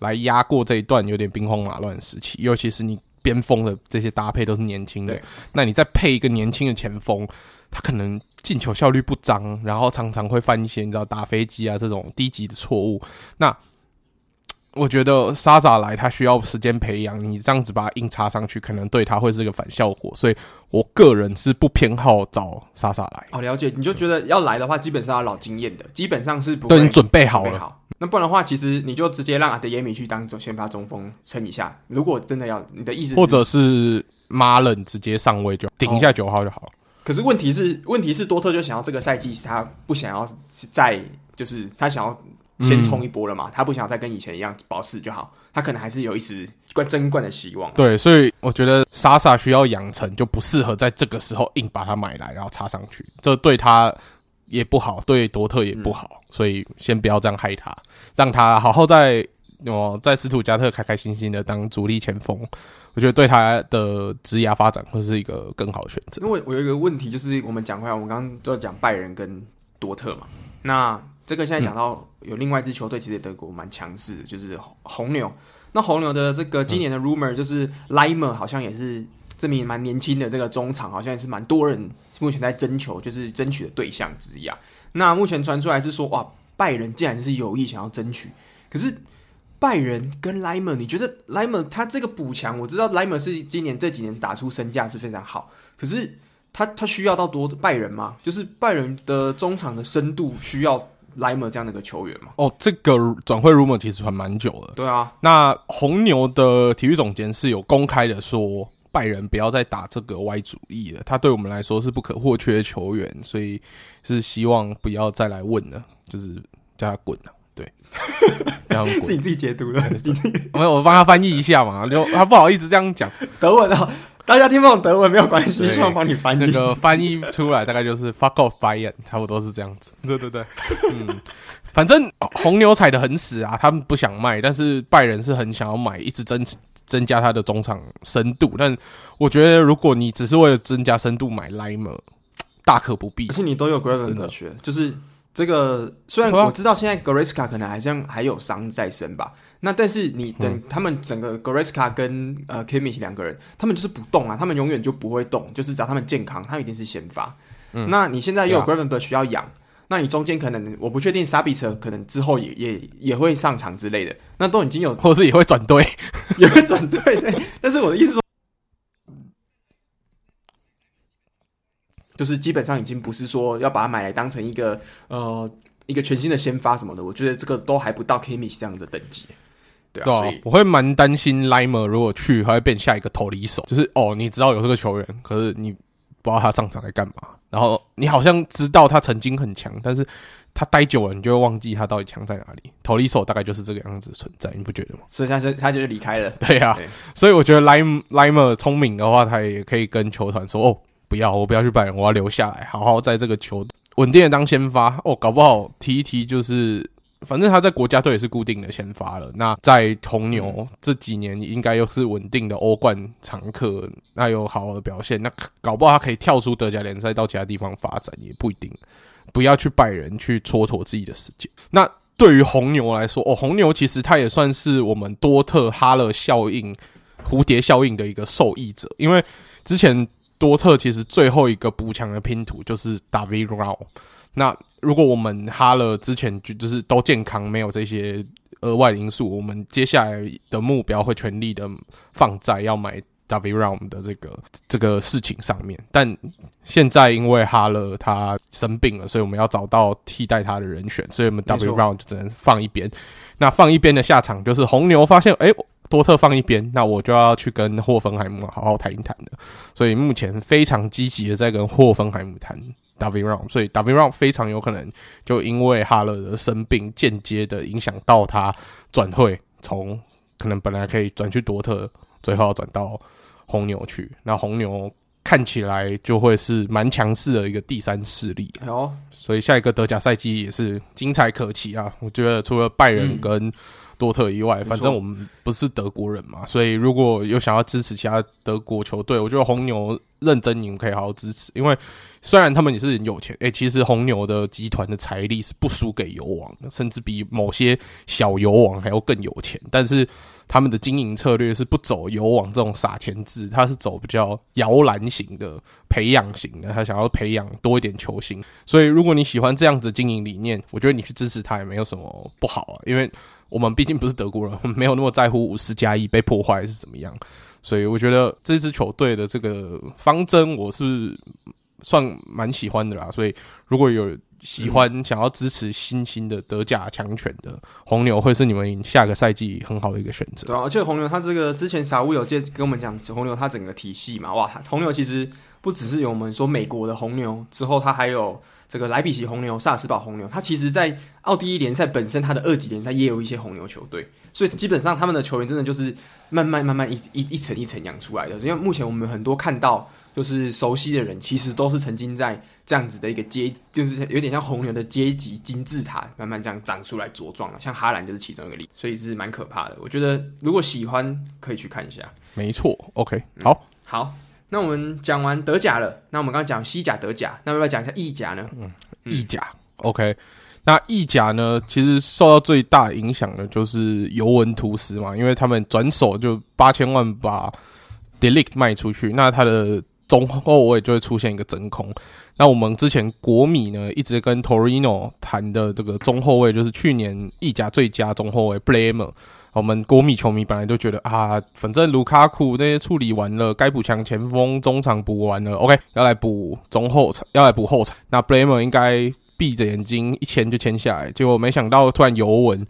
来压过这一段有点兵荒马乱的时期。尤其是你边锋的这些搭配都是年轻的，那你再配一个年轻的前锋。他可能进球效率不彰，然后常常会犯一些你知道打飞机啊这种低级的错误。那 我觉得沙扎来他需要时间培养，你这样子把他硬插上去，可能对他会是个反效果。所以我个人是不偏好找沙沙来。哦，了解，你就觉得要来的话，基本上要老经验的，基本上是不对，你准备好了。好，那不然的话，其实你就直接让阿德耶米去当先发中锋撑一下。如果真的要，你的意思是，或者是马冷直接上位就顶一下九号就好了。可是问题是，问题是多特就想要这个赛季，他不想要再就是他想要先冲一波了嘛？嗯、他不想要再跟以前一样保四就好，他可能还是有一丝冠争冠的希望。对，所以我觉得莎莎需要养成，就不适合在这个时候硬把他买来，然后插上去，这对他也不好，对多特也不好。嗯、所以先不要这样害他，让他好好在哦，在斯图加特开开心心的当主力前锋。我觉得对他的职业发展会是一个更好的选择。因为我有一个问题，就是我们讲回来，我们刚刚都在讲拜仁跟多特嘛。那这个现在讲到有另外一支球队，其实德国蛮强势的，就是红牛。那红牛的这个今年的 rumor 就是 Limer 好像也是这名蛮年轻的这个中场，好像也是蛮多人目前在征求，就是争取的对象之一啊。那目前传出来是说，哇，拜仁竟然是有意想要争取，可是。拜仁跟莱默，你觉得莱默他这个补强，我知道莱默是今年这几年是打出身价是非常好，可是他他需要到多拜仁吗？就是拜仁的中场的深度需要莱默这样的一个球员吗？哦，这个转会 rumor 其实还蛮久了。对啊，那红牛的体育总监是有公开的说，拜仁不要再打这个歪主意了，他对我们来说是不可或缺的球员，所以是希望不要再来问了，就是叫他滚了。对，自己自己解读的。没有，我帮他翻译一下嘛，就他不好意思这样讲德文啊，大家听不懂德文没有关系，希望帮你翻译。那个翻译出来大概就是 fuck off Bayern，差不多是这样子。对对对，嗯，反正红牛踩的很死啊，他们不想卖，但是拜仁是很想要买，一直增增加他的中场深度。但我觉得，如果你只是为了增加深度买莱姆，大可不必。而且你都有 Gravenberch 就是。这个虽然我知道现在 Goretzka 可能还像还有伤在身吧，那但是你等他们整个 Goretzka 跟呃 Kimmich 两个人，他们就是不动啊，他们永远就不会动，就是只要他们健康，他们一定是先发。嗯，那你现在又有 Gravenberch 需要养，那你中间可能我不确定 Sabitzer 可能之后也也也会上场之类的，那都已经有，或者是也会转队，也会转队对。但是我的意思说。就是基本上已经不是说要把它买来当成一个呃一个全新的先发什么的，我觉得这个都还不到 Kimmich 这样子的等级，对啊，对啊，所以我会蛮担心 Laimer 如果去，还会变下一个投离手，就是哦，你知道有这个球员，可是你不知道他上场来干嘛，然后你好像知道他曾经很强，但是他待久了，你就会忘记他到底强在哪里。投离手大概就是这个样子存在，你不觉得吗？所以他就他就离开了，对啊，对，所以我觉得 Laimer 聪明的话，他也可以跟球团说哦。不要，我不要去拜仁，我要留下来，好好在这个球稳定的当先发哦。搞不好踢一踢就是，反正他在国家队也是固定的先发了。那在红牛这几年，应该又是稳定的欧冠常客，那有好好的表现，那搞不好他可以跳出德甲联赛到其他地方发展，也不一定。不要去拜仁去蹉跎自己的时间。那对于红牛来说，哦，红牛其实他也算是我们多特哈勒效应、蝴蝶效应的一个受益者，因为之前。多特其实最后一个补强的拼图就是 David Raum。那如果我们哈勒之前就就是都健康，没有这些额外的因素，我们接下来的目标会全力的放在要买 David Raum 的这个这个事情上面。但现在因为哈勒他生病了，所以我们要找到替代他的人选，所以我们 David Raum 就只能放一边。那放一边的下场就是红牛发现，哎。多特放一边，那我就要去跟霍芬海姆好好谈一谈的。所以目前非常积极的在跟霍芬海姆谈 David Round，所以 David Round 非常有可能就因为哈勒的生病，间接的影响到他转会，从可能本来可以转去多特，最后要转到红牛去。那红牛看起来就会是蛮强势的一个第三势力。哦，所以下一个德甲赛季也是精彩可期啊！我觉得除了拜仁跟、嗯多特以外，反正我们不是德国人嘛，所以如果有想要支持其他德国球队，我觉得红牛认真，你们可以好好支持。因为虽然他们也是很有钱，诶、欸，其实红牛的集团的财力是不输给油王的，甚至比某些小油王还要更有钱。但是他们的经营策略是不走油王这种撒钱制，他是走比较摇篮型的培养型的，他想要培养多一点球星。所以如果你喜欢这样子经营理念，我觉得你去支持他也没有什么不好啊，因为。我们毕竟不是德国人，没有那么在乎五十加一被破坏是怎么样，所以我觉得这支球队的这个方针我是算蛮喜欢的啦。所以如果有喜欢想要支持新兴的德甲强权的红牛，会是你们下个赛季很好的一个选择。对，而且红牛他这个之前傻乌有介跟我们讲红牛他整个体系嘛，哇，红牛其实不只是有我们说美国的红牛，之后他还有。这个莱比锡红牛、萨尔斯堡红牛，它其实，在奥地利联赛本身，它的二级联赛也有一些红牛球队，所以基本上他们的球员真的就是慢慢慢慢一一一层一层养出来的。因为目前我们很多看到就是熟悉的人，其实都是曾经在这样子的一个阶，就是有点像红牛的阶级金字塔，慢慢这样长出来茁壮了。像哈兰就是其中一个例，所以是蛮可怕的。我觉得如果喜欢，可以去看一下。没错，OK，好，嗯、好。那我们讲完德甲了，那我们刚刚讲西甲、德甲，那要不要讲一下意甲呢？嗯，意甲，OK。那意甲呢，其实受到最大影响的就是尤文图斯嘛，因为他们转手就八千万把 Delict 卖出去，那他的中后卫就会出现一个真空。那我们之前国米呢一直跟 Torino 谈的这个中后卫，就是去年意甲最佳中后卫 Bremer。我们国米球迷本来就觉得啊，反正卢卡库那些处理完了，该补强前锋、中场补完了，OK，要来补中后场，要来补后场。那 Bramer 应该闭着眼睛一签就签下来，结果没想到突然尤文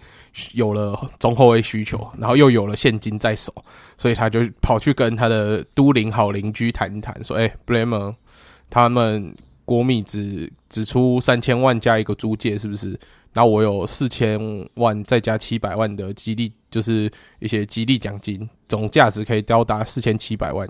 有了中后卫需求，然后又有了现金在手，所以他就跑去跟他的都灵好邻居谈一谈，说：“哎，Bremer，他们国米只只出三千万加一个租借，是不是？”然后我有四千万，再加七百万的激励，就是一些激励奖金，总价值可以高达四千七百万，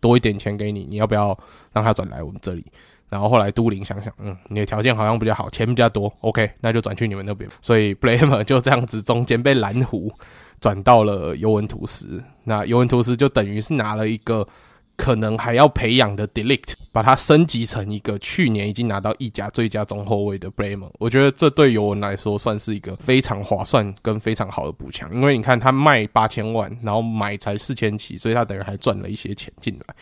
多一点钱给你，你要不要让他转来我们这里？然后后来都灵想想，嗯，你的条件好像比较好，钱比较多，OK，那就转去你们那边。所以 Blamer 就这样子中间被蓝湖转到了尤文图斯，那尤文图斯就等于是拿了一个可能还要培养的 Delict，把它升级成一个去年已经拿到意甲最佳中后卫的 b r a m e r 我觉得这对尤文来说算是一个非常划算跟非常好的补强，因为你看他卖八千万，然后买才四千起，所以他等于还赚了一些钱进来，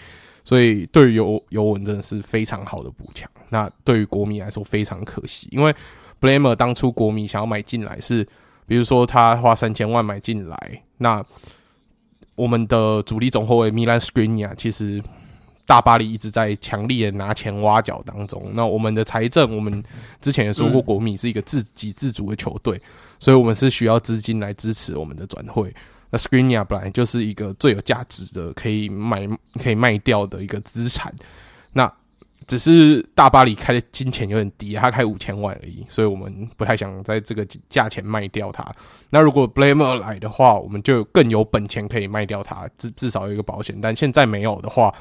所以对于尤尤文真的是非常好的补强。那对于国米来说非常可惜，因为 b r a m e r 当初国米想要买进来是，比如说他花三千万买进来，那。我们的主力总后卫米兰斯克里尼亚，其实大巴黎一直在强力的拿钱挖角当中。那我们的财政，我们之前也说过，国米是一个自给自足的球队，所以我们是需要资金来支持我们的转会。那斯克里尼亚本来就是一个最有价值的，可以买可以卖掉的一个资产。只是大巴黎开的金钱有点低，他开五千万而已，所以我们不太想在这个价钱卖掉他。那如果 Blamer 来的话，我们就更有本钱可以卖掉他，至至少有一个保险。但现在没有的话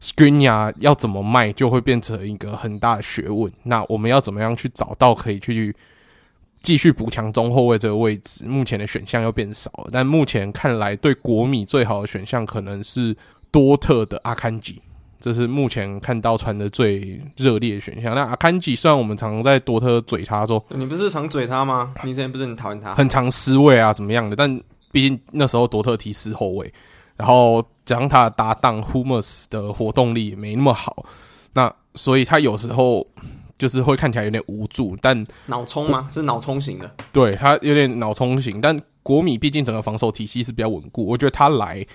，Skriniar 要怎么卖就会变成一个很大的学问。那我们要怎么样去找到可以去继续补强中后卫这个位置？目前的选项又变少了，但目前看来，对国米最好的选项可能是多特的阿坎吉。这是目前看到传的最热烈的选项。那阿坎吉虽然我们常常在多特嘴他说，你不是常嘴他吗？你之前不是很讨厌他，很常失位啊，怎么样的？但毕竟那时候多特踢四后卫，然后加上他的搭档 Hummels 的活动力也没那么好，那所以他有时候就是会看起来有点无助。但脑冲吗？是脑冲型的？对，他有点脑冲型。但国米毕竟整个防守体系是比较稳固，我觉得他来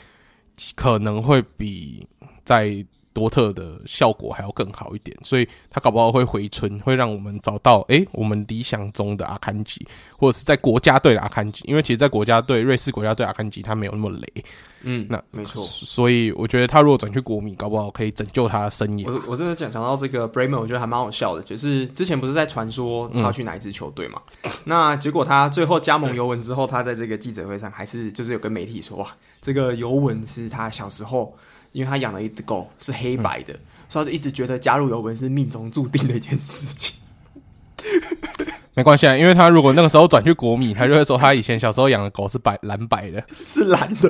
可能会比在。多特的效果还要更好一点，所以他搞不好会回春，会让我们找到诶、欸，我们理想中的阿坎吉，或者是在国家队的阿坎吉，因为其实，在国家队，瑞士国家队阿坎吉他没有那么雷，嗯，那没错，所以我觉得他如果转去国米，搞不好可以拯救他的生涯。我我真的讲讲到这个 Bremer，我觉得还蛮好笑的，就是之前不是在传说他要去哪一支球队嘛，嗯、那结果他最后加盟尤文之后，他在这个记者会上还是就是有跟媒体说，哇，这个尤文是他小时候。因为他养了一只狗是黑白的，嗯、所以他就一直觉得加入尤文是命中注定的一件事情。没关系啊，因为他如果那个时候转去国米，他就会说他以前小时候养的狗是白蓝白的，是蓝的，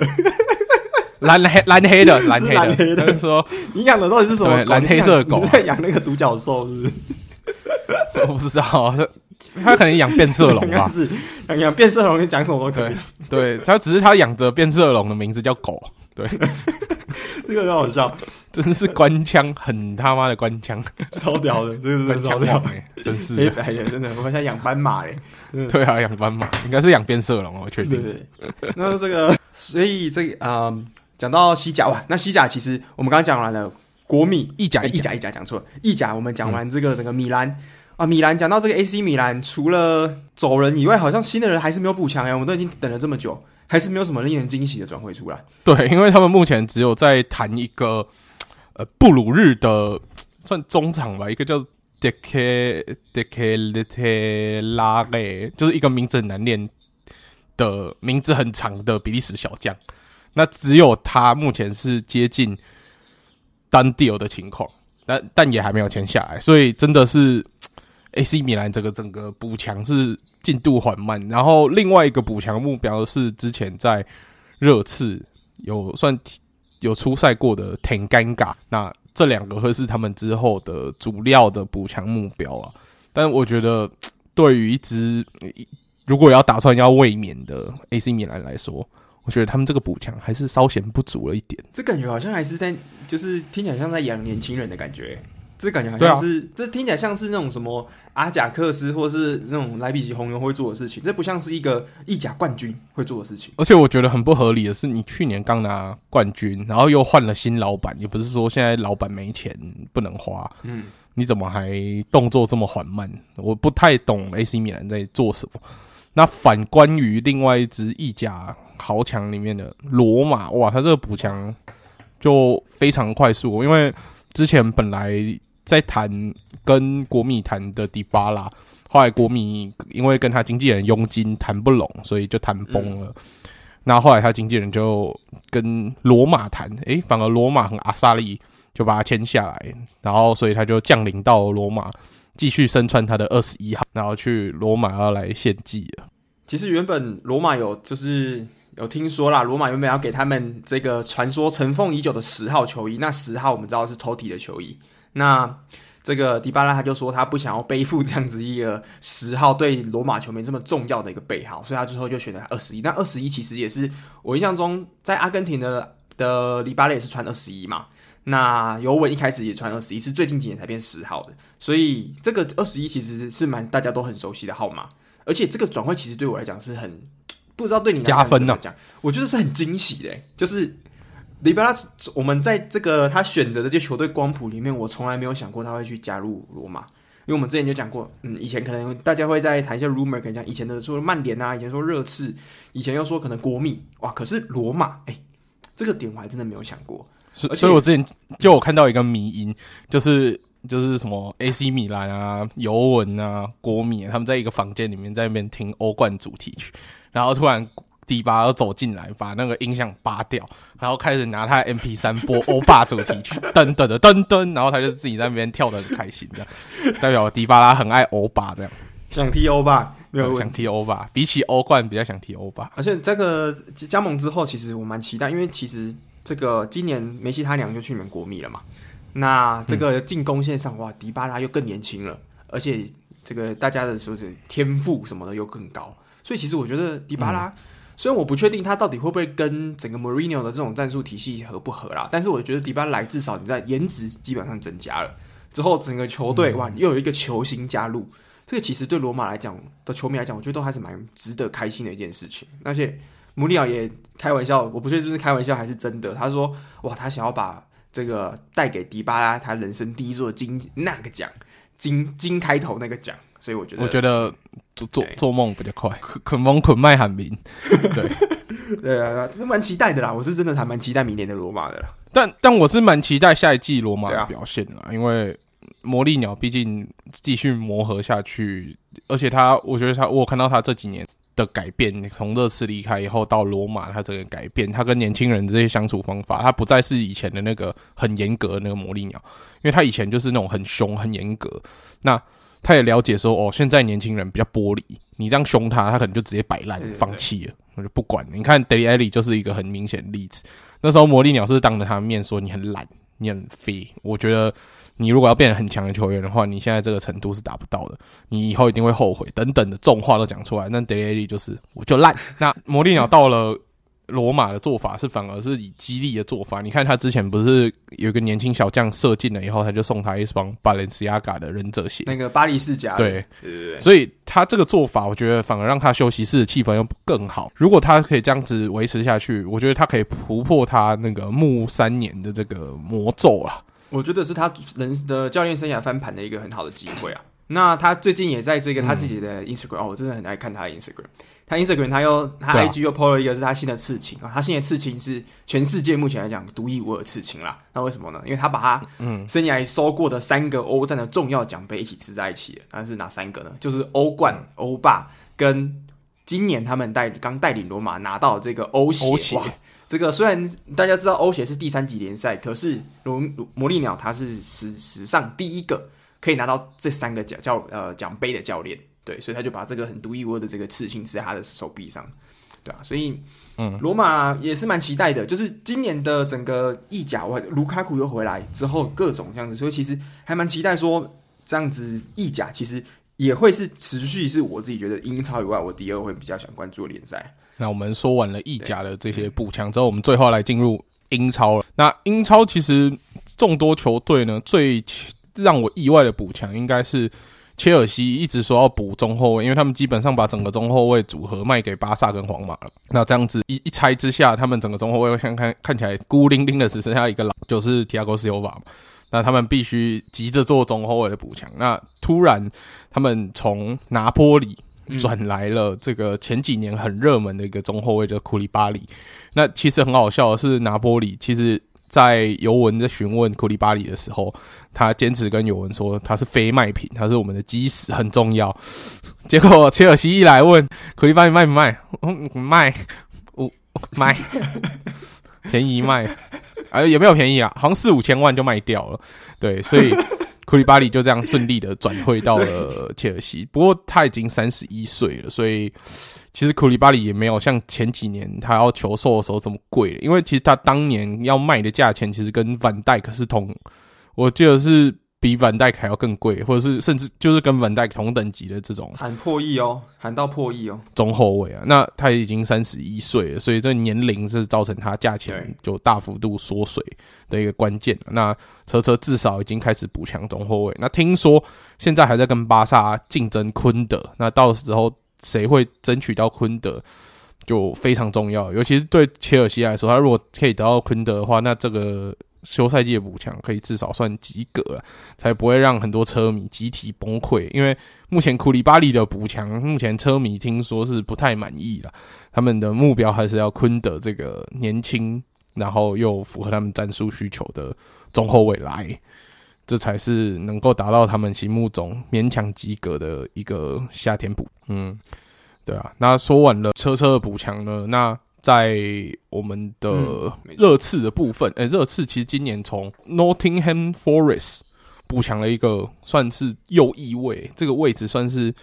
蓝黑蓝黑的蓝黑的。黑的他就说 你养的到底是什么？蓝黑色的狗、啊？你在养那个独角兽是不是？我不知道，他可能养变色龙吧？是养变色龙，你讲什么都可以。对，他只是他养着变色龙的名字叫狗。对。这个很好笑，真是官腔，很他妈的官腔，超屌的，这个是超屌。的，真是的，哎呀，真的，我们现在养斑马嘞，对啊，养斑马，应该是养变色龙，我确定。那这个，所以这个啊，讲、呃、到西甲哇，那西甲其实我们刚刚讲完了，国米、意甲、意甲、意甲讲错了，意甲我们讲完这个整个米兰、嗯、啊，米兰讲到这个 AC 米兰，除了走人以外，好像新的人还是没有补强哎，我们都已经等了这么久。还是没有什么令人惊喜的转会出来。对，因为他们目前只有在谈一个呃布鲁日的算中场吧，一个叫 Deke Deke 拉内，就是一个名字很难念的名字很长的比利时小将。那只有他目前是接近 done deal 的情况，但但也还没有签下来，所以真的是 AC 米兰这个整个补强是。进度缓慢，然后另外一个补强目标是之前在热刺有算有出赛过的挺尴尬，那这两个会是他们之后的主要的补强目标啊。但我觉得对于一支如果要打算要卫冕的 AC 米兰来说，我觉得他们这个补强还是稍显不足了一点。这感觉好像还是在就是听起来像在养年轻人的感觉。这感觉好像是，啊、这听起来像是那种什么阿贾克斯或是那种莱比锡红牛会做的事情，这不像是一个意甲冠军会做的事情。而且我觉得很不合理的是，你去年刚拿冠军，然后又换了新老板，也不是说现在老板没钱不能花，嗯，你怎么还动作这么缓慢？我不太懂 AC 米兰在做什么。那反观于另外一支意甲豪强里面的罗马，哇，他这个补强就非常快速，因为之前本来。在谈跟国米谈的迪巴拉，后来国米因为跟他经纪人佣金谈不拢，所以就谈崩了。那、嗯、后，后来他经纪人就跟罗马谈，诶、反而罗马和阿萨利就把他签下来，然后所以他就降临到罗马，继续身穿他的二十一号，然后去罗马要来献祭了。其实原本罗马有就是有听说啦，罗马原本要给他们这个传说尘封已久的十号球衣。那十号我们知道是 Totti 的球衣。那这个迪巴拉他就说他不想要背负这样子一个十号对罗马球迷这么重要的一个背号，所以他最后就选择二十一。那二十一其实也是我印象中在阿根廷的的里巴拉也是穿二十一嘛。那尤文一开始也穿二十一，是最近几年才变十号的。所以这个二十一其实是蛮大家都很熟悉的号码。而且这个转会其实对我来讲是很不知道对你来讲加分呢、啊，我觉得是很惊喜的，就是迪巴拉，我们在这个他选择的这些球队光谱里面，我从来没有想过他会去加入罗马，因为我们之前就讲过，嗯，以前可能大家会在谈一些 rumor，可能讲以前的说曼联啊，以前说热刺，以前又说可能国米，哇，可是罗马，哎、欸，这个点我还真的没有想过，所以，所以我之前就我看到一个迷因，就是。就是什么 AC 米兰啊、尤文啊、国米啊，他们在一个房间里面在那边听欧冠主题曲，然后突然迪巴拉走进来，把那个音响拔掉，然后开始拿他 M P 三播欧巴主题曲，噔噔的噔噔，然后他就自己在那边跳得很开心，这样代表迪巴拉很爱欧巴，这样想踢欧巴，没有想踢欧巴，比起欧冠比较想踢欧巴。而且这个加盟之后，其实我蛮期待，因为其实这个今年梅西他娘就去你们国米了嘛。那这个进攻线上，哇，迪巴拉又更年轻了，而且这个大家的说是天赋什么的又更高，所以其实我觉得迪巴拉，虽然我不确定他到底会不会跟整个 Mourinho 的这种战术体系合不合啦，但是我觉得迪巴拉来至少你在颜值基本上增加了之后，整个球队哇又有一个球星加入，这个其实对罗马来讲的球迷来讲，我觉得都还是蛮值得开心的一件事情。而且穆里奥也开玩笑，我不确定是不是开玩笑还是真的，他说哇，他想要把。这个带给迪巴拉他人生第一座金那个奖，金金开头那个奖，所以我觉得，我觉得做做做梦比较快，捆梦捆麦喊名，对对啊，真的蛮期待的啦，我是真的还蛮期待明年的罗马的啦。但但我是蛮期待下一季罗马的表现啦，啊、因为魔力鸟毕竟继续磨合下去，而且他，我觉得他，我有看到他这几年。的改变，从热刺离开以后到罗马，他整个改变，他跟年轻人这些相处方法，他不再是以前的那个很严格的那个魔力鸟，因为他以前就是那种很凶、很严格。那他也了解说，哦，现在年轻人比较玻璃，你这样凶他，他可能就直接摆烂、放弃了，我就不管。你看，Dele Alli 就是一个很明显的例子。那时候魔力鸟是当着他的面说你很懒，你很废。我觉得。你如果要变成很强的球员的话，你现在这个程度是达不到的，你以后一定会后悔。等等的重话都讲出来，那 Dele Alli 就是我就烂。那魔力鸟到了罗马的做法是反而是以激励的做法。你看他之前不是有个年轻小将射进了以后，他就送他一双 Balenciaga 的忍者鞋，那个巴黎世家。对对对对。所以他这个做法，我觉得反而让他休息室的气氛又更好。如果他可以这样子维持下去，我觉得他可以突破他那个木三年的这个魔咒了。我觉得是他人的教练生涯翻盘的一个很好的机会啊。那他最近也在这个他自己的 Instagram，、嗯、哦，我真的很爱看他的 Instagram。他 Instagram 他又他 IG 又 po 了一个是他新的刺青啊，他新的刺青是全世界目前来讲独一无二的刺青啦。那为什么呢？因为他把他嗯生涯收过的三个欧战的重要奖杯一起吃在一起了。那是哪三个呢？就是欧冠、欧霸跟今年他们带刚带领罗马拿到这个欧协。这个虽然大家知道欧协是第三级联赛，可是罗魔力鸟他是史史上第一个可以拿到这三个奖教呃奖杯的教练，对，所以他就把这个很独一无二的这个刺青刺在他的手臂上，对啊，所以嗯，罗马也是蛮期待的，就是今年的整个意甲，我卢卡库又回来之后，各种这样子，所以其实还蛮期待说这样子意甲其实也会是持续是我自己觉得英超以外，我第二会比较想关注的联赛。那我们说完了意甲的这些补强之后，我们最后来进入英超了。那英超其实众多球队呢，最让我意外的补强应该是切尔西一直说要补中后卫，因为他们基本上把整个中后卫组合卖给巴萨跟皇马了。那这样子一一拆之下，他们整个中后卫看看看起来孤零零的只剩下一个老，就是提亚戈西奥瓦嘛。那他们必须急着做中后卫的补强。那突然他们从拿坡里。转来了这个前几年很热门的一个中后卫，叫库里巴里。那其实很好笑的是，拿波里其实在尤文在询问库里巴里的时候，他坚持跟尤文说他是非卖品，他是我们的基石，很重要。结果切尔西一来问库里巴里卖不卖？嗯，卖，我卖，便宜卖，哎，有没有便宜啊？好像四五千万就卖掉了。对，所以。库里巴里就这样顺利的转会到了切尔西。不过他已经三十一岁了，所以其实库里巴里也没有像前几年他要求售的时候这么贵。因为其实他当年要卖的价钱其实跟范戴可是同，我记得是。比范戴克还要更贵，或者是甚至就是跟范戴克同等级的这种，喊破亿哦，喊到破亿哦，中后卫啊，那他已经三十一岁了，所以这年龄是造成他价钱就大幅度缩水的一个关键。那车车至少已经开始补强中后卫，那听说现在还在跟巴萨竞争昆德，那到时候谁会争取到昆德就非常重要，尤其是对切尔西来说，他如果可以得到昆德的话，那这个。休赛季的补强可以至少算及格了，才不会让很多车迷集体崩溃。因为目前库里巴利的补强，目前车迷听说是不太满意了。他们的目标还是要昆德这个年轻，然后又符合他们战术需求的中后卫来，这才是能够达到他们心目中勉强及格的一个夏天补。嗯，对啊。那说完了车车的补强呢，那。在我们的热刺的部分，诶、嗯，热、欸、刺其实今年从 Nottingham Forest 补强了一个算是右翼位，这个位置算是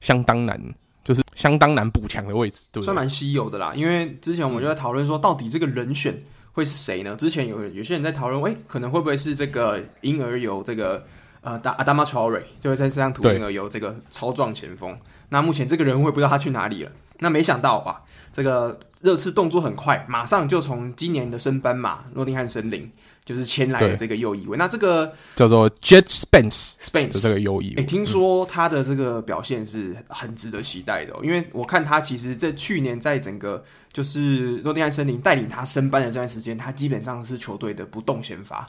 相当难，就是相当难补强的位置，对，算蛮稀有的啦。因为之前我们就在讨论说，到底这个人选会是谁呢？之前有有些人在讨论，诶，可能会不会是这个婴儿油这个呃大阿达马乔瑞，就会在这张图婴儿油这个超壮前锋。那目前这个人我也不知道他去哪里了。那没想到啊，这个热刺动作很快，马上就从今年的升班马诺丁汉森林就是签来的这个右翼位。那这个叫做 Jet Spence，Spence 的这个右翼卫。诶，听说他的这个表现是很值得期待的哦，因为我看他其实，这去年在整个就是诺丁汉森林带领他升班的这段时间，他基本上是球队的不动先发。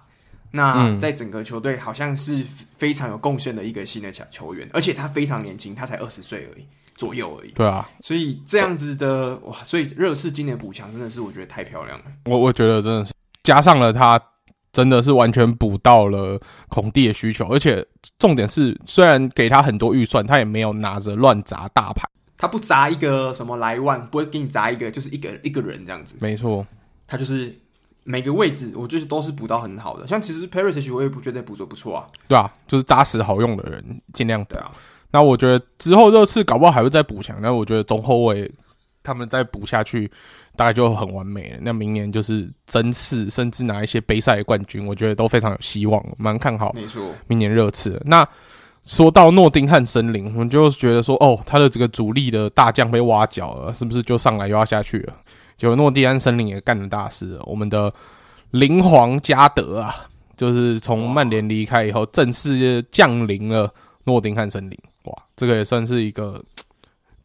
那在整个球队好像是非常有贡献的一个新的球球员，而且他非常年轻，他才二十岁而已。左右而已，对啊，所以这样子的哇，所以热刺今年补强真的是我觉得太漂亮了。我我觉得真的是加上了他，真的是完全补到了孔蒂的需求，而且重点是，虽然给他很多预算，他也没有拿着乱砸大牌，他不砸一个什么莱万，不会给你砸一个，就是一个一个人这样子。没错，他就是每个位置，我就是都是补到很好的。像其实 Perisic 我也不觉得补足不错啊，对啊，就是扎实好用的人，尽量对啊。那我觉得之后热刺搞不好还会再补强，那我觉得中后卫他们再补下去，大概就很完美了。那明年就是争四，甚至拿一些杯赛冠军，我觉得都非常有希望，蛮看好。没错，明年热刺。那说到诺丁汉森林，我们就觉得说，哦，他的这个主力的大将被挖角了，是不是就上来又要下去了？结果诺丁汉森林也干了大事了，我们的灵皇加德啊，就是从曼联离开以后，正式降临了诺丁汉森林。哇，这个也算是一个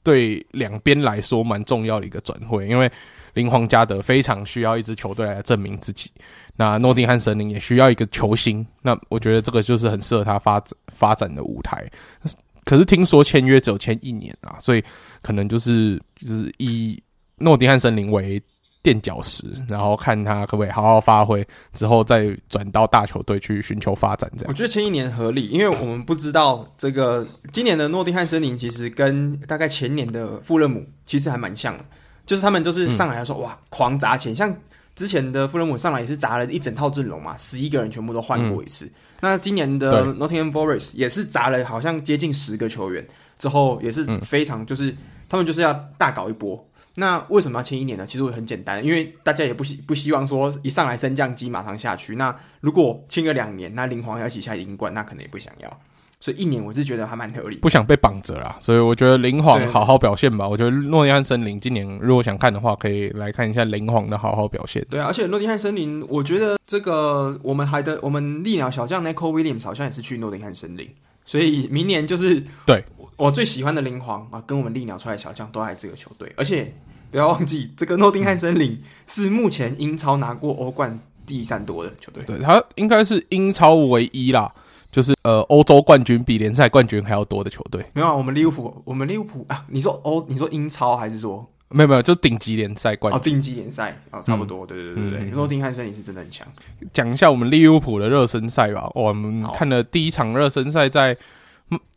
对两边来说蛮重要的一个转会，因为林皇加德非常需要一支球队来证明自己，那诺丁汉森林也需要一个球星，那我觉得这个就是很适合他发展发展的舞台。可是听说签约只有签一年啊，所以可能就是就是以诺丁汉森林为。垫脚石，然后看他可不可以好好发挥，之后再转到大球队去寻求发展。这样，我觉得前一年合理，因为我们不知道这个今年的诺丁汉森林其实跟大概前年的富勒姆其实还蛮像的，就是他们就是上来说、嗯、哇狂砸钱，像之前的富勒姆上来也是砸了一整套阵容嘛，十一个人全部都换过一次。嗯、那今年的 Nottingham Forest 也是砸了好像接近十个球员，之后也是非常就是、嗯、他们就是要大搞一波。那为什么要签一年呢？其实我很简单，因为大家也不希不希望说一上来升降机马上下去。那如果签个两年，那林皇要一起下英冠，那可能也不想要。所以一年我是觉得还蛮合理，不想被绑着啦。所以我觉得林皇好好表现吧。我觉得诺丁汉森林今年如果想看的话，可以来看一下林皇的好好表现。对啊，而且诺丁汉森林，我觉得这个我们还的我们利鸟小将 Nico Williams 好像也是去诺丁汉森林，所以明年就是对。我最喜欢的灵皇啊，跟我们利鸟出来的小将都爱这个球队，而且不要忘记，这个诺丁汉森林是目前英超拿过欧冠第三多的球队。对，他应该是英超唯一啦，就是呃欧洲冠军比联赛冠军还要多的球队。没有啊，我们利物浦，我们利物浦啊，你说欧，你说英超还是说没有没有，就顶级联赛冠军？哦，顶级联赛哦，差不多，嗯、对对对对对，诺丁汉森林是真的很强。讲一下我们利物浦的热身赛吧，我们看了第一场热身赛在。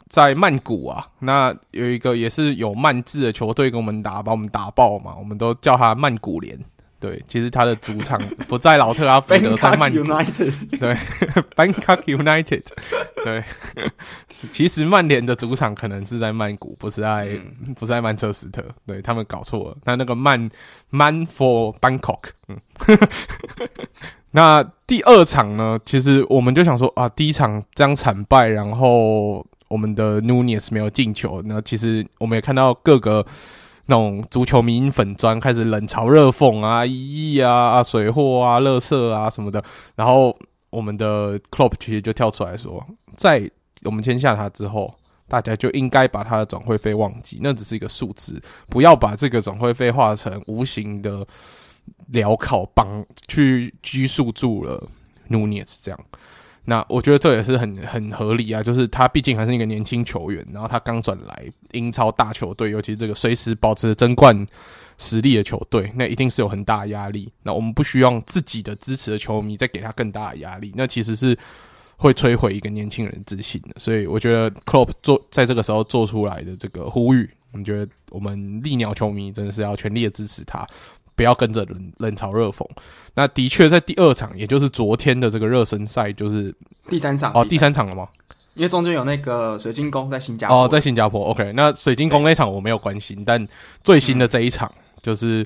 在曼谷啊，那有一个也是有曼字的球队跟我们打，把我们打爆嘛，我们都叫他曼谷联，对对，其实他的主场不在老特拉福德，在曼谷。对，Bangkok United。对，其实曼联的主场可能是在曼谷，不是在、嗯、不是在曼彻斯特。对，他们搞错了，那那个曼曼 for Bangkok。嗯，那第二场呢？其实我们就想说啊，第一场这样惨败，然后我们的 Nunez 没有进球。那其实我们也看到各个。那种足球迷粉专开始冷嘲热讽啊，一亿啊，啊水货啊，乐色啊什么的。然后我们的 Klopp 其实就跳出来说，在我们签下他之后，大家就应该把他的转会费忘记，那只是一个数字，不要把这个转会费化成无形的镣铐绑去拘束住了 Nunez 这样。那我觉得这也是很很合理啊，就是他毕竟还是一个年轻球员，然后他刚转来英超大球队，尤其是这个随时保持争冠实力的球队，那一定是有很大的压力。那我们不需要自己的支持的球迷再给他更大的压力，那其实是会摧毁一个年轻人自信的。所以我觉得 Klopp 做在这个时候做出来的这个呼吁，我们觉得我们利鸟球迷真的是要全力的支持他。不要跟着冷冷嘲热讽。那的确在第二场，也就是昨天的这个热身赛，就是第三场哦，第三场了吗？因为中间有那个水晶宫在新加坡哦，在新加坡。OK，那水晶宫那场我没有关心，但最新的这一场就是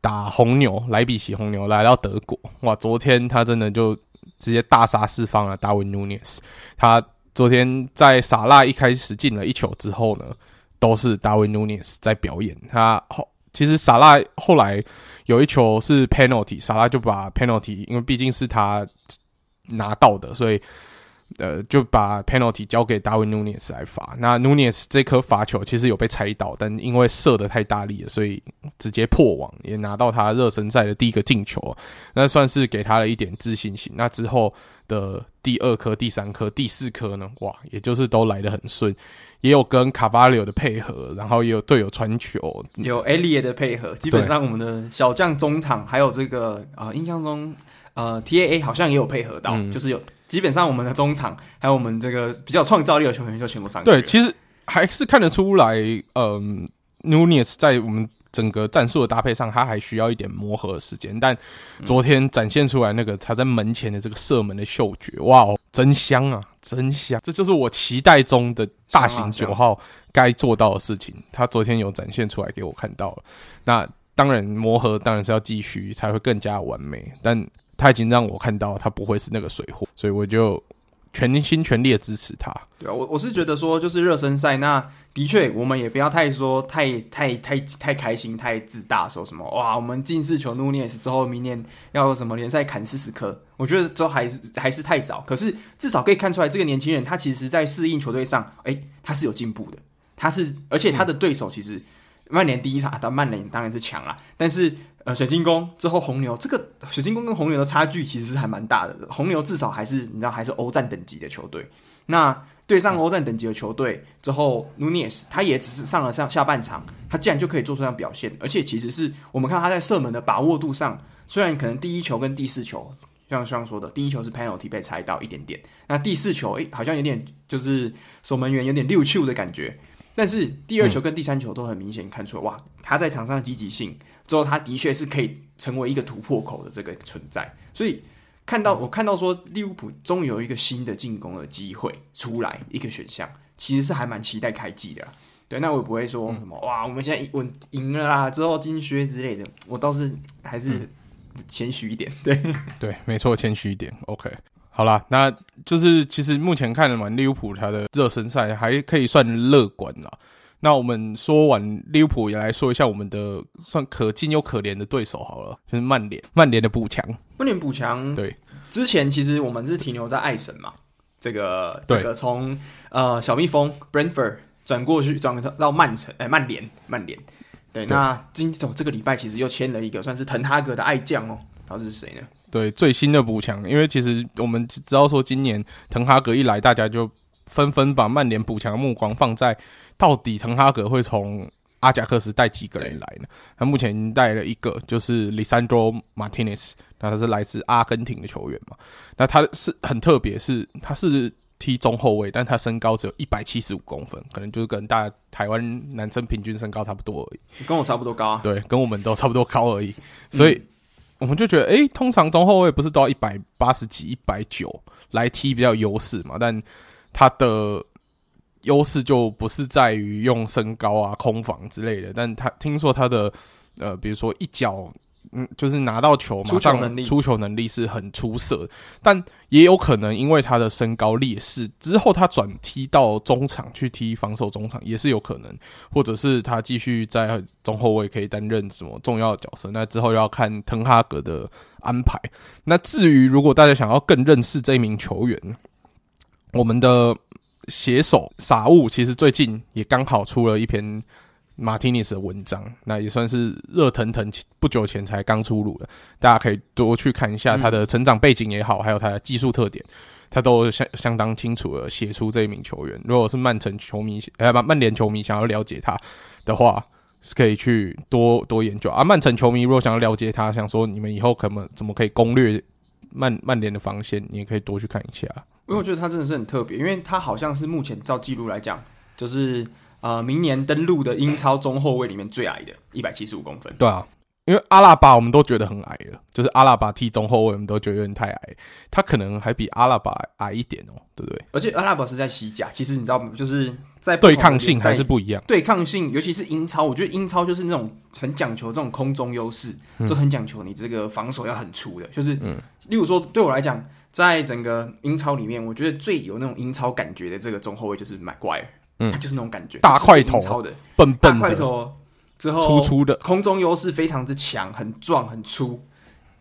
打红牛，莱比锡红牛来到德国。哇，昨天他真的就直接大杀四方了，达文努涅斯。他昨天在萨拉一开始进了一球之后呢，都是达文努涅斯在表演。他后。其实萨拉后来有一球是 penalty，萨拉就把 penalty，因为毕竟是他拿到的，所以呃就把 penalty 交给达文努涅斯来罚。那努涅斯这颗罚球其实有被猜到，但因为射的太大力了，所以直接破网，也拿到他热身赛的第一个进球，那算是给他了一点自信心。那之后的第二颗、第三颗、第四颗呢？哇，也就是都来得很顺。也有跟卡瓦里奥的配合，然后也有队友传球，有埃利耶的配合。基本上我们的小将中场还有这个啊、呃，印象中呃 T A A 好像也有配合到，嗯、就是有基本上我们的中场还有我们这个比较创造力的球员就全部上去。对，其实还是看得出来，嗯，Nunez 在我们。整个战术的搭配上，他还需要一点磨合时间。但昨天展现出来那个他在门前的这个射门的嗅觉，哇哦，真香啊，真香！这就是我期待中的大型九号该做到的事情。他昨天有展现出来给我看到了。那当然磨合当然是要继续才会更加完美。但他已经让我看到他不会是那个水货，所以我就。全心全力的支持他。对啊，我我是觉得说，就是热身赛，那的确我们也不要太说太太太太开心、太自大，说什么哇，我们进四球努涅斯之后，明年要什么联赛砍四十颗，我觉得都还是还是太早。可是至少可以看出来，这个年轻人他其实在适应球队上，哎、他是有进步的。他是，而且他的对手其实曼联第一场，但曼联当然是强啦，但是。呃，水晶宫之后红牛，这个水晶宫跟红牛的差距其实是还蛮大的。红牛至少还是你知道还是欧战等级的球队。那对上欧战等级的球队之后，努涅斯他也只是上了上下半场，他竟然就可以做出这样表现。而且其实是我们看他在射门的把握度上，虽然可能第一球跟第四球，像像说的，第一球是 penalty 被猜到一点点，那第四球诶好像有点就是守门员有点溜球的感觉。但是第二球跟第三球都很明显看出来，哇，他在场上的积极性。之后，他的确是可以成为一个突破口的这个存在，所以看到我看到说利物浦终于有一个新的进攻的机会出来，一个选项，其实是还蛮期待开季的。对，那我也不会说什么哇，我们现在稳赢了啦，之后金靴之类的，我倒是还是谦虚一点。对对，没错，谦虚一点。OK，好啦，那就是其实目前看了完利物浦他的热身赛还可以算乐观啦。那我们说完利物浦，也来说一下我们的算可敬又可怜的对手好了，就是曼联。曼联的补强，曼联补强。对，之前其实我们是停留在爱神嘛，这个这个从呃小蜜蜂 Brentford 转过去转到曼城，哎、欸，曼联，曼联。对，那今走这个礼拜其实又签了一个算是滕哈格的爱将哦，他是谁呢？对，最新的补强，因为其实我们知道说今年滕哈格一来，大家就纷纷把曼联补强的目光放在。到底滕哈格会从阿贾克斯带几个人来呢？他目前带了一个，就是 Lisandro Martinez，那他是来自阿根廷的球员嘛？那他是很特别，是他是踢中后卫，但他身高只有一百七十五公分，可能就是跟大家台湾男生平均身高差不多而已。跟我差不多高啊？对，跟我们都差不多高而已。所以我们就觉得，哎、欸，通常中后卫不是都要一百八十几、一百九来踢比较有优势嘛？但他的优势就不是在于用身高啊、空防之类的。但他听说他的呃，比如说一脚。嗯，就是拿到球，马上出球能力是很出色，但也有可能因为他的身高劣势，之后他转踢到中场去踢防守中场也是有可能，或者是他继续在中后卫可以担任什么重要的角色，那之后要看滕哈格的安排。那至于如果大家想要更认识这一名球员，我们的写手傻物其实最近也刚好出了一篇。马提尼斯的文章，那也算是热腾腾，不久前才刚出炉的，大家可以多去看一下他的成长背景也好，还有他的技术特点，他都相相当清楚的写出这一名球员。如果是曼城球迷，呃，不，曼联球迷想要了解他的话，是可以去多多研究啊。曼城球迷如果想要了解他，想说你们以后可能怎么可以攻略曼曼联的防线，你也可以多去看一下。因为我觉得他真的是很特别，因为他好像是目前照记录来讲，就是。呃，明年登陆的英超中后卫里面最矮的，一百七十五公分。对啊，因为阿拉巴我们都觉得很矮了，就是阿拉巴踢中后卫，我们都觉得有点太矮，他可能还比阿拉巴矮一点哦，对不对？而且阿拉巴是在西甲，其实你知道，就是在对抗性还是不一样。对抗性，尤其是英超，我觉得英超就是那种很讲求这种空中优势，就很讲求你这个防守要很粗的。就是，嗯，例如说，对我来讲，在整个英超里面，我觉得最有那种英超感觉的这个中后卫就是麦怪尔。嗯，他就是那种感觉，大块头的，笨笨的，大块头之后粗粗的，空中优势非常之强，很壮很粗，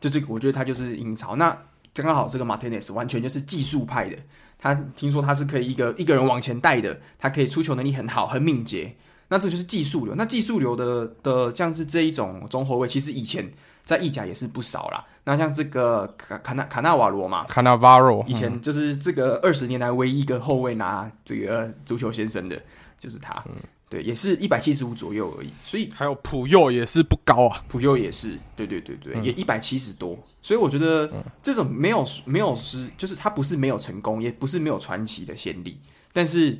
就这个我觉得他就是英超。那刚刚好这个马天尼斯完全就是技术派的，他听说他是可以一个一个人往前带的，他可以出球能力很好，很敏捷。那这就是技术流。那技术流的的像是这一种中后卫，其实以前在意甲也是不少啦。那像这个卡卡纳卡纳瓦罗嘛，卡纳瓦罗，以前就是这个二十年来唯一一个后卫拿这个足球先生的，就是他。嗯，对，也是一百七十五左右而已。所以还有普佑也是不高啊，普佑也是，对对对对，嗯、也一百七十多。所以我觉得这种没有没有是，就是他不是没有成功，也不是没有传奇的先例，但是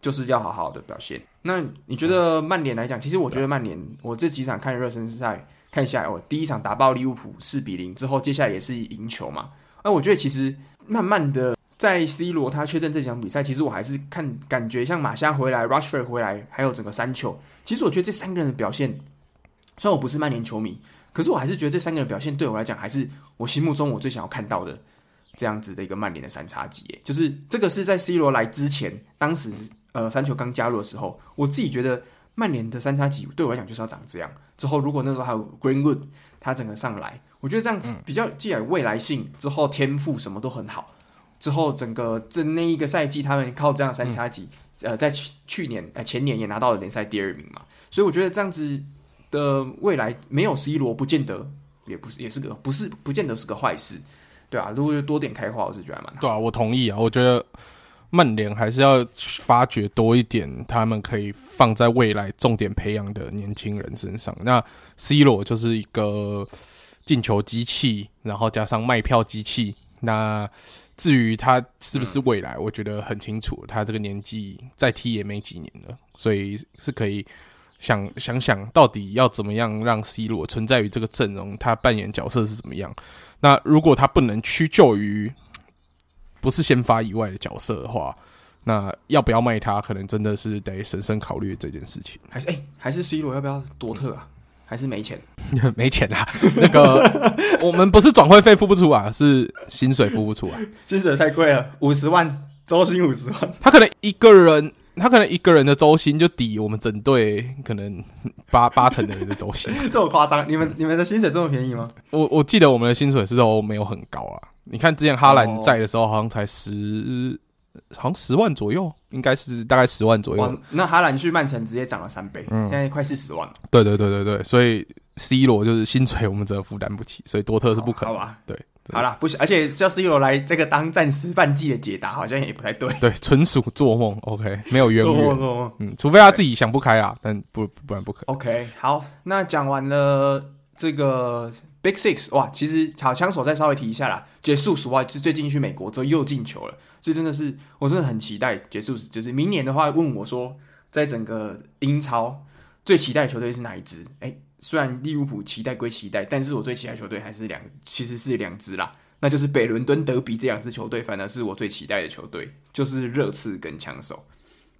就是要好好的表现。那你觉得曼联来讲，其实我觉得曼联，我这几场看热身赛。看下来，我第一场打爆利物浦四比零之后，接下来也是赢球嘛。那我觉得其实慢慢的在 C 罗他确认这场比赛，其实我还是看感觉像马夏回来 Rushford 回来，还有整个三球。其实我觉得这三个人的表现，虽然我不是曼联球迷，可是我还是觉得这三个人的表现对我来讲，还是我心目中我最想要看到的这样子的一个曼联的三叉戟。就是这个是在 C 罗来之前，当时呃三球刚加入的时候，我自己觉得。曼联的三叉戟对我来讲就是要长这样。之后如果那时候还有 Greenwood，他整个上来，我觉得这样子比较既然未来性，之后天赋什么都很好。之后整个这那一个赛季，他们靠这样三叉戟，嗯、呃，在去去年呃前年也拿到了联赛第二名嘛。所以我觉得这样子的未来没有 C 罗，不见得也不是也是个不是不见得是个坏事，对啊，如果多点开花，我是觉得蛮好。对啊，我同意啊，我觉得。曼联还是要发掘多一点，他们可以放在未来重点培养的年轻人身上。那 C 罗就是一个进球机器，然后加上卖票机器。那至于他是不是未来，我觉得很清楚，他这个年纪再踢也没几年了，所以是可以想想想到底要怎么样让 C 罗存在于这个阵容，他扮演角色是怎么样。那如果他不能屈就于不是先发以外的角色的话，那要不要卖他，可能真的是得审慎考虑这件事情。还是哎、欸，还是 C 罗要不要多特啊？还是没钱？没钱啊！那个 我们不是转会费付不出啊，是薪水付不出啊，薪水太贵了，五十万周薪五十万，他可能一个人，他可能一个人的周薪就抵我们整队可能 八八成的人的周薪，这么夸张？你们你们的薪水这么便宜吗？我我记得我们的薪水是都没有很高啊。你看之前哈兰在的时候，好像才十、哦，好像十万左右，应该是大概十万左右。那哈兰去曼城直接涨了三倍，嗯，现在快四十万。对对对对对，所以 C 罗就是薪水我们真的负担不起，所以多特是不可能。好吧，对，好了，不行，而且叫 C 罗来这个当暂时半季的解答，好像也不太对。对，纯属做梦。OK，没有冤 枉。做梦做梦。嗯，除非他自己想不开啦，但不不然不可能。OK，好，那讲完了这个。Big Six 哇，其实好枪手再稍微提一下啦。结束时哇，是最近去美国之后又进球了，所以真的是我真的很期待结束。就是明年的话，问我说，在整个英超最期待的球队是哪一支？哎、虽然利物浦期待归期待，但是我最期待球队还是两，其实是两支啦，那就是北伦敦德比这两支球队，反而是我最期待的球队，就是热刺跟枪手。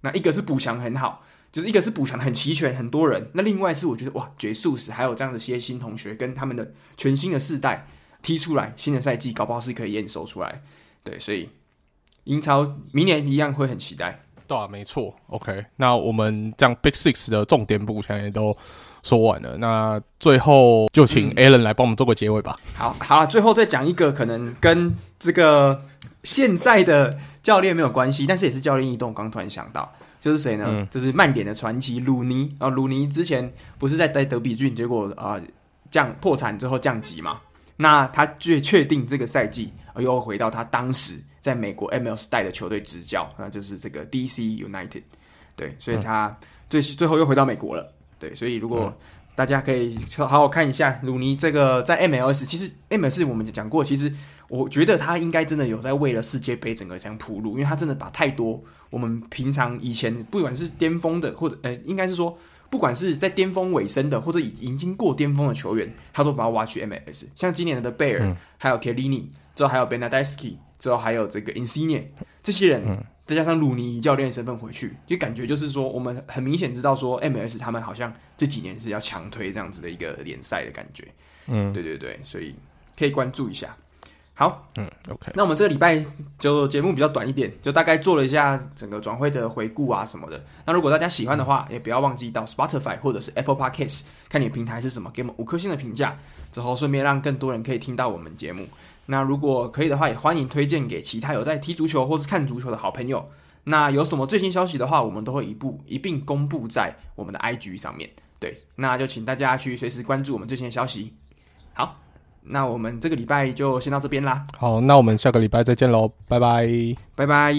那一个是补强很好，就是一个是补强很齐全，很多人。那另外是我觉得哇，杰苏斯还有这样的些新同学跟他们的全新的世代踢出来，新的赛季搞不好是可以验收出来。对，所以英超明年一样会很期待。对啊，没错。OK，那我们这样 Big Six 的重点补强也都说完了，那最后就请 Alan 来帮我们做个结尾吧。嗯、好好，最后再讲一个可能跟这个现在的教练没有关系，但是也是教练异动。刚突然想到，就是谁呢？嗯、就是曼联的传奇鲁尼啊，鲁尼之前不是在在德比郡，结果啊、呃、降破产之后降级嘛？那他确确定这个赛季又回到他当时。在美国 MLS 带的球队执教，那就是这个 DC United，对，所以他最最后又回到美国了，对，所以如果大家可以好好看一下鲁尼这个在 MLS，其实 MLS 我们讲过，其实我觉得他应该真的有在为了世界杯整个这样铺路，因为他真的把太多我们平常以前不管是巅峰的，或者呃，应该是说不管是在巅峰尾声的，或者已已经过巅峰的球员，他都把他挖去 MLS，像今年的贝尔，还有 Chiellini，之后还有 Bernardeschi。之后还有这个 Insigne 这些人，嗯、再加上鲁尼以教练身份回去，就感觉就是说，我们很明显知道说，MLS 他们好像这几年是要强推这样子的一个联赛的感觉。嗯，对对对，所以可以关注一下。好，嗯，OK，那我们这个礼拜就节目比较短一点，就大概做了一下整个转会的回顾啊什么的。那如果大家喜欢的话，也不要忘记到 Spotify 或者是 Apple Podcast 看你的平台是什么，给我们五颗星的评价，之后顺便让更多人可以听到我们节目。那如果可以的话，也欢迎推荐给其他有在踢足球或是看足球的好朋友。那有什么最新消息的话，我们都会一步一并公布在我们的 IG 上面。对，那就请大家去随时关注我们最新的消息。好，那我们这个礼拜就先到这边啦。好，那我们下个礼拜再见喽，拜拜，拜拜。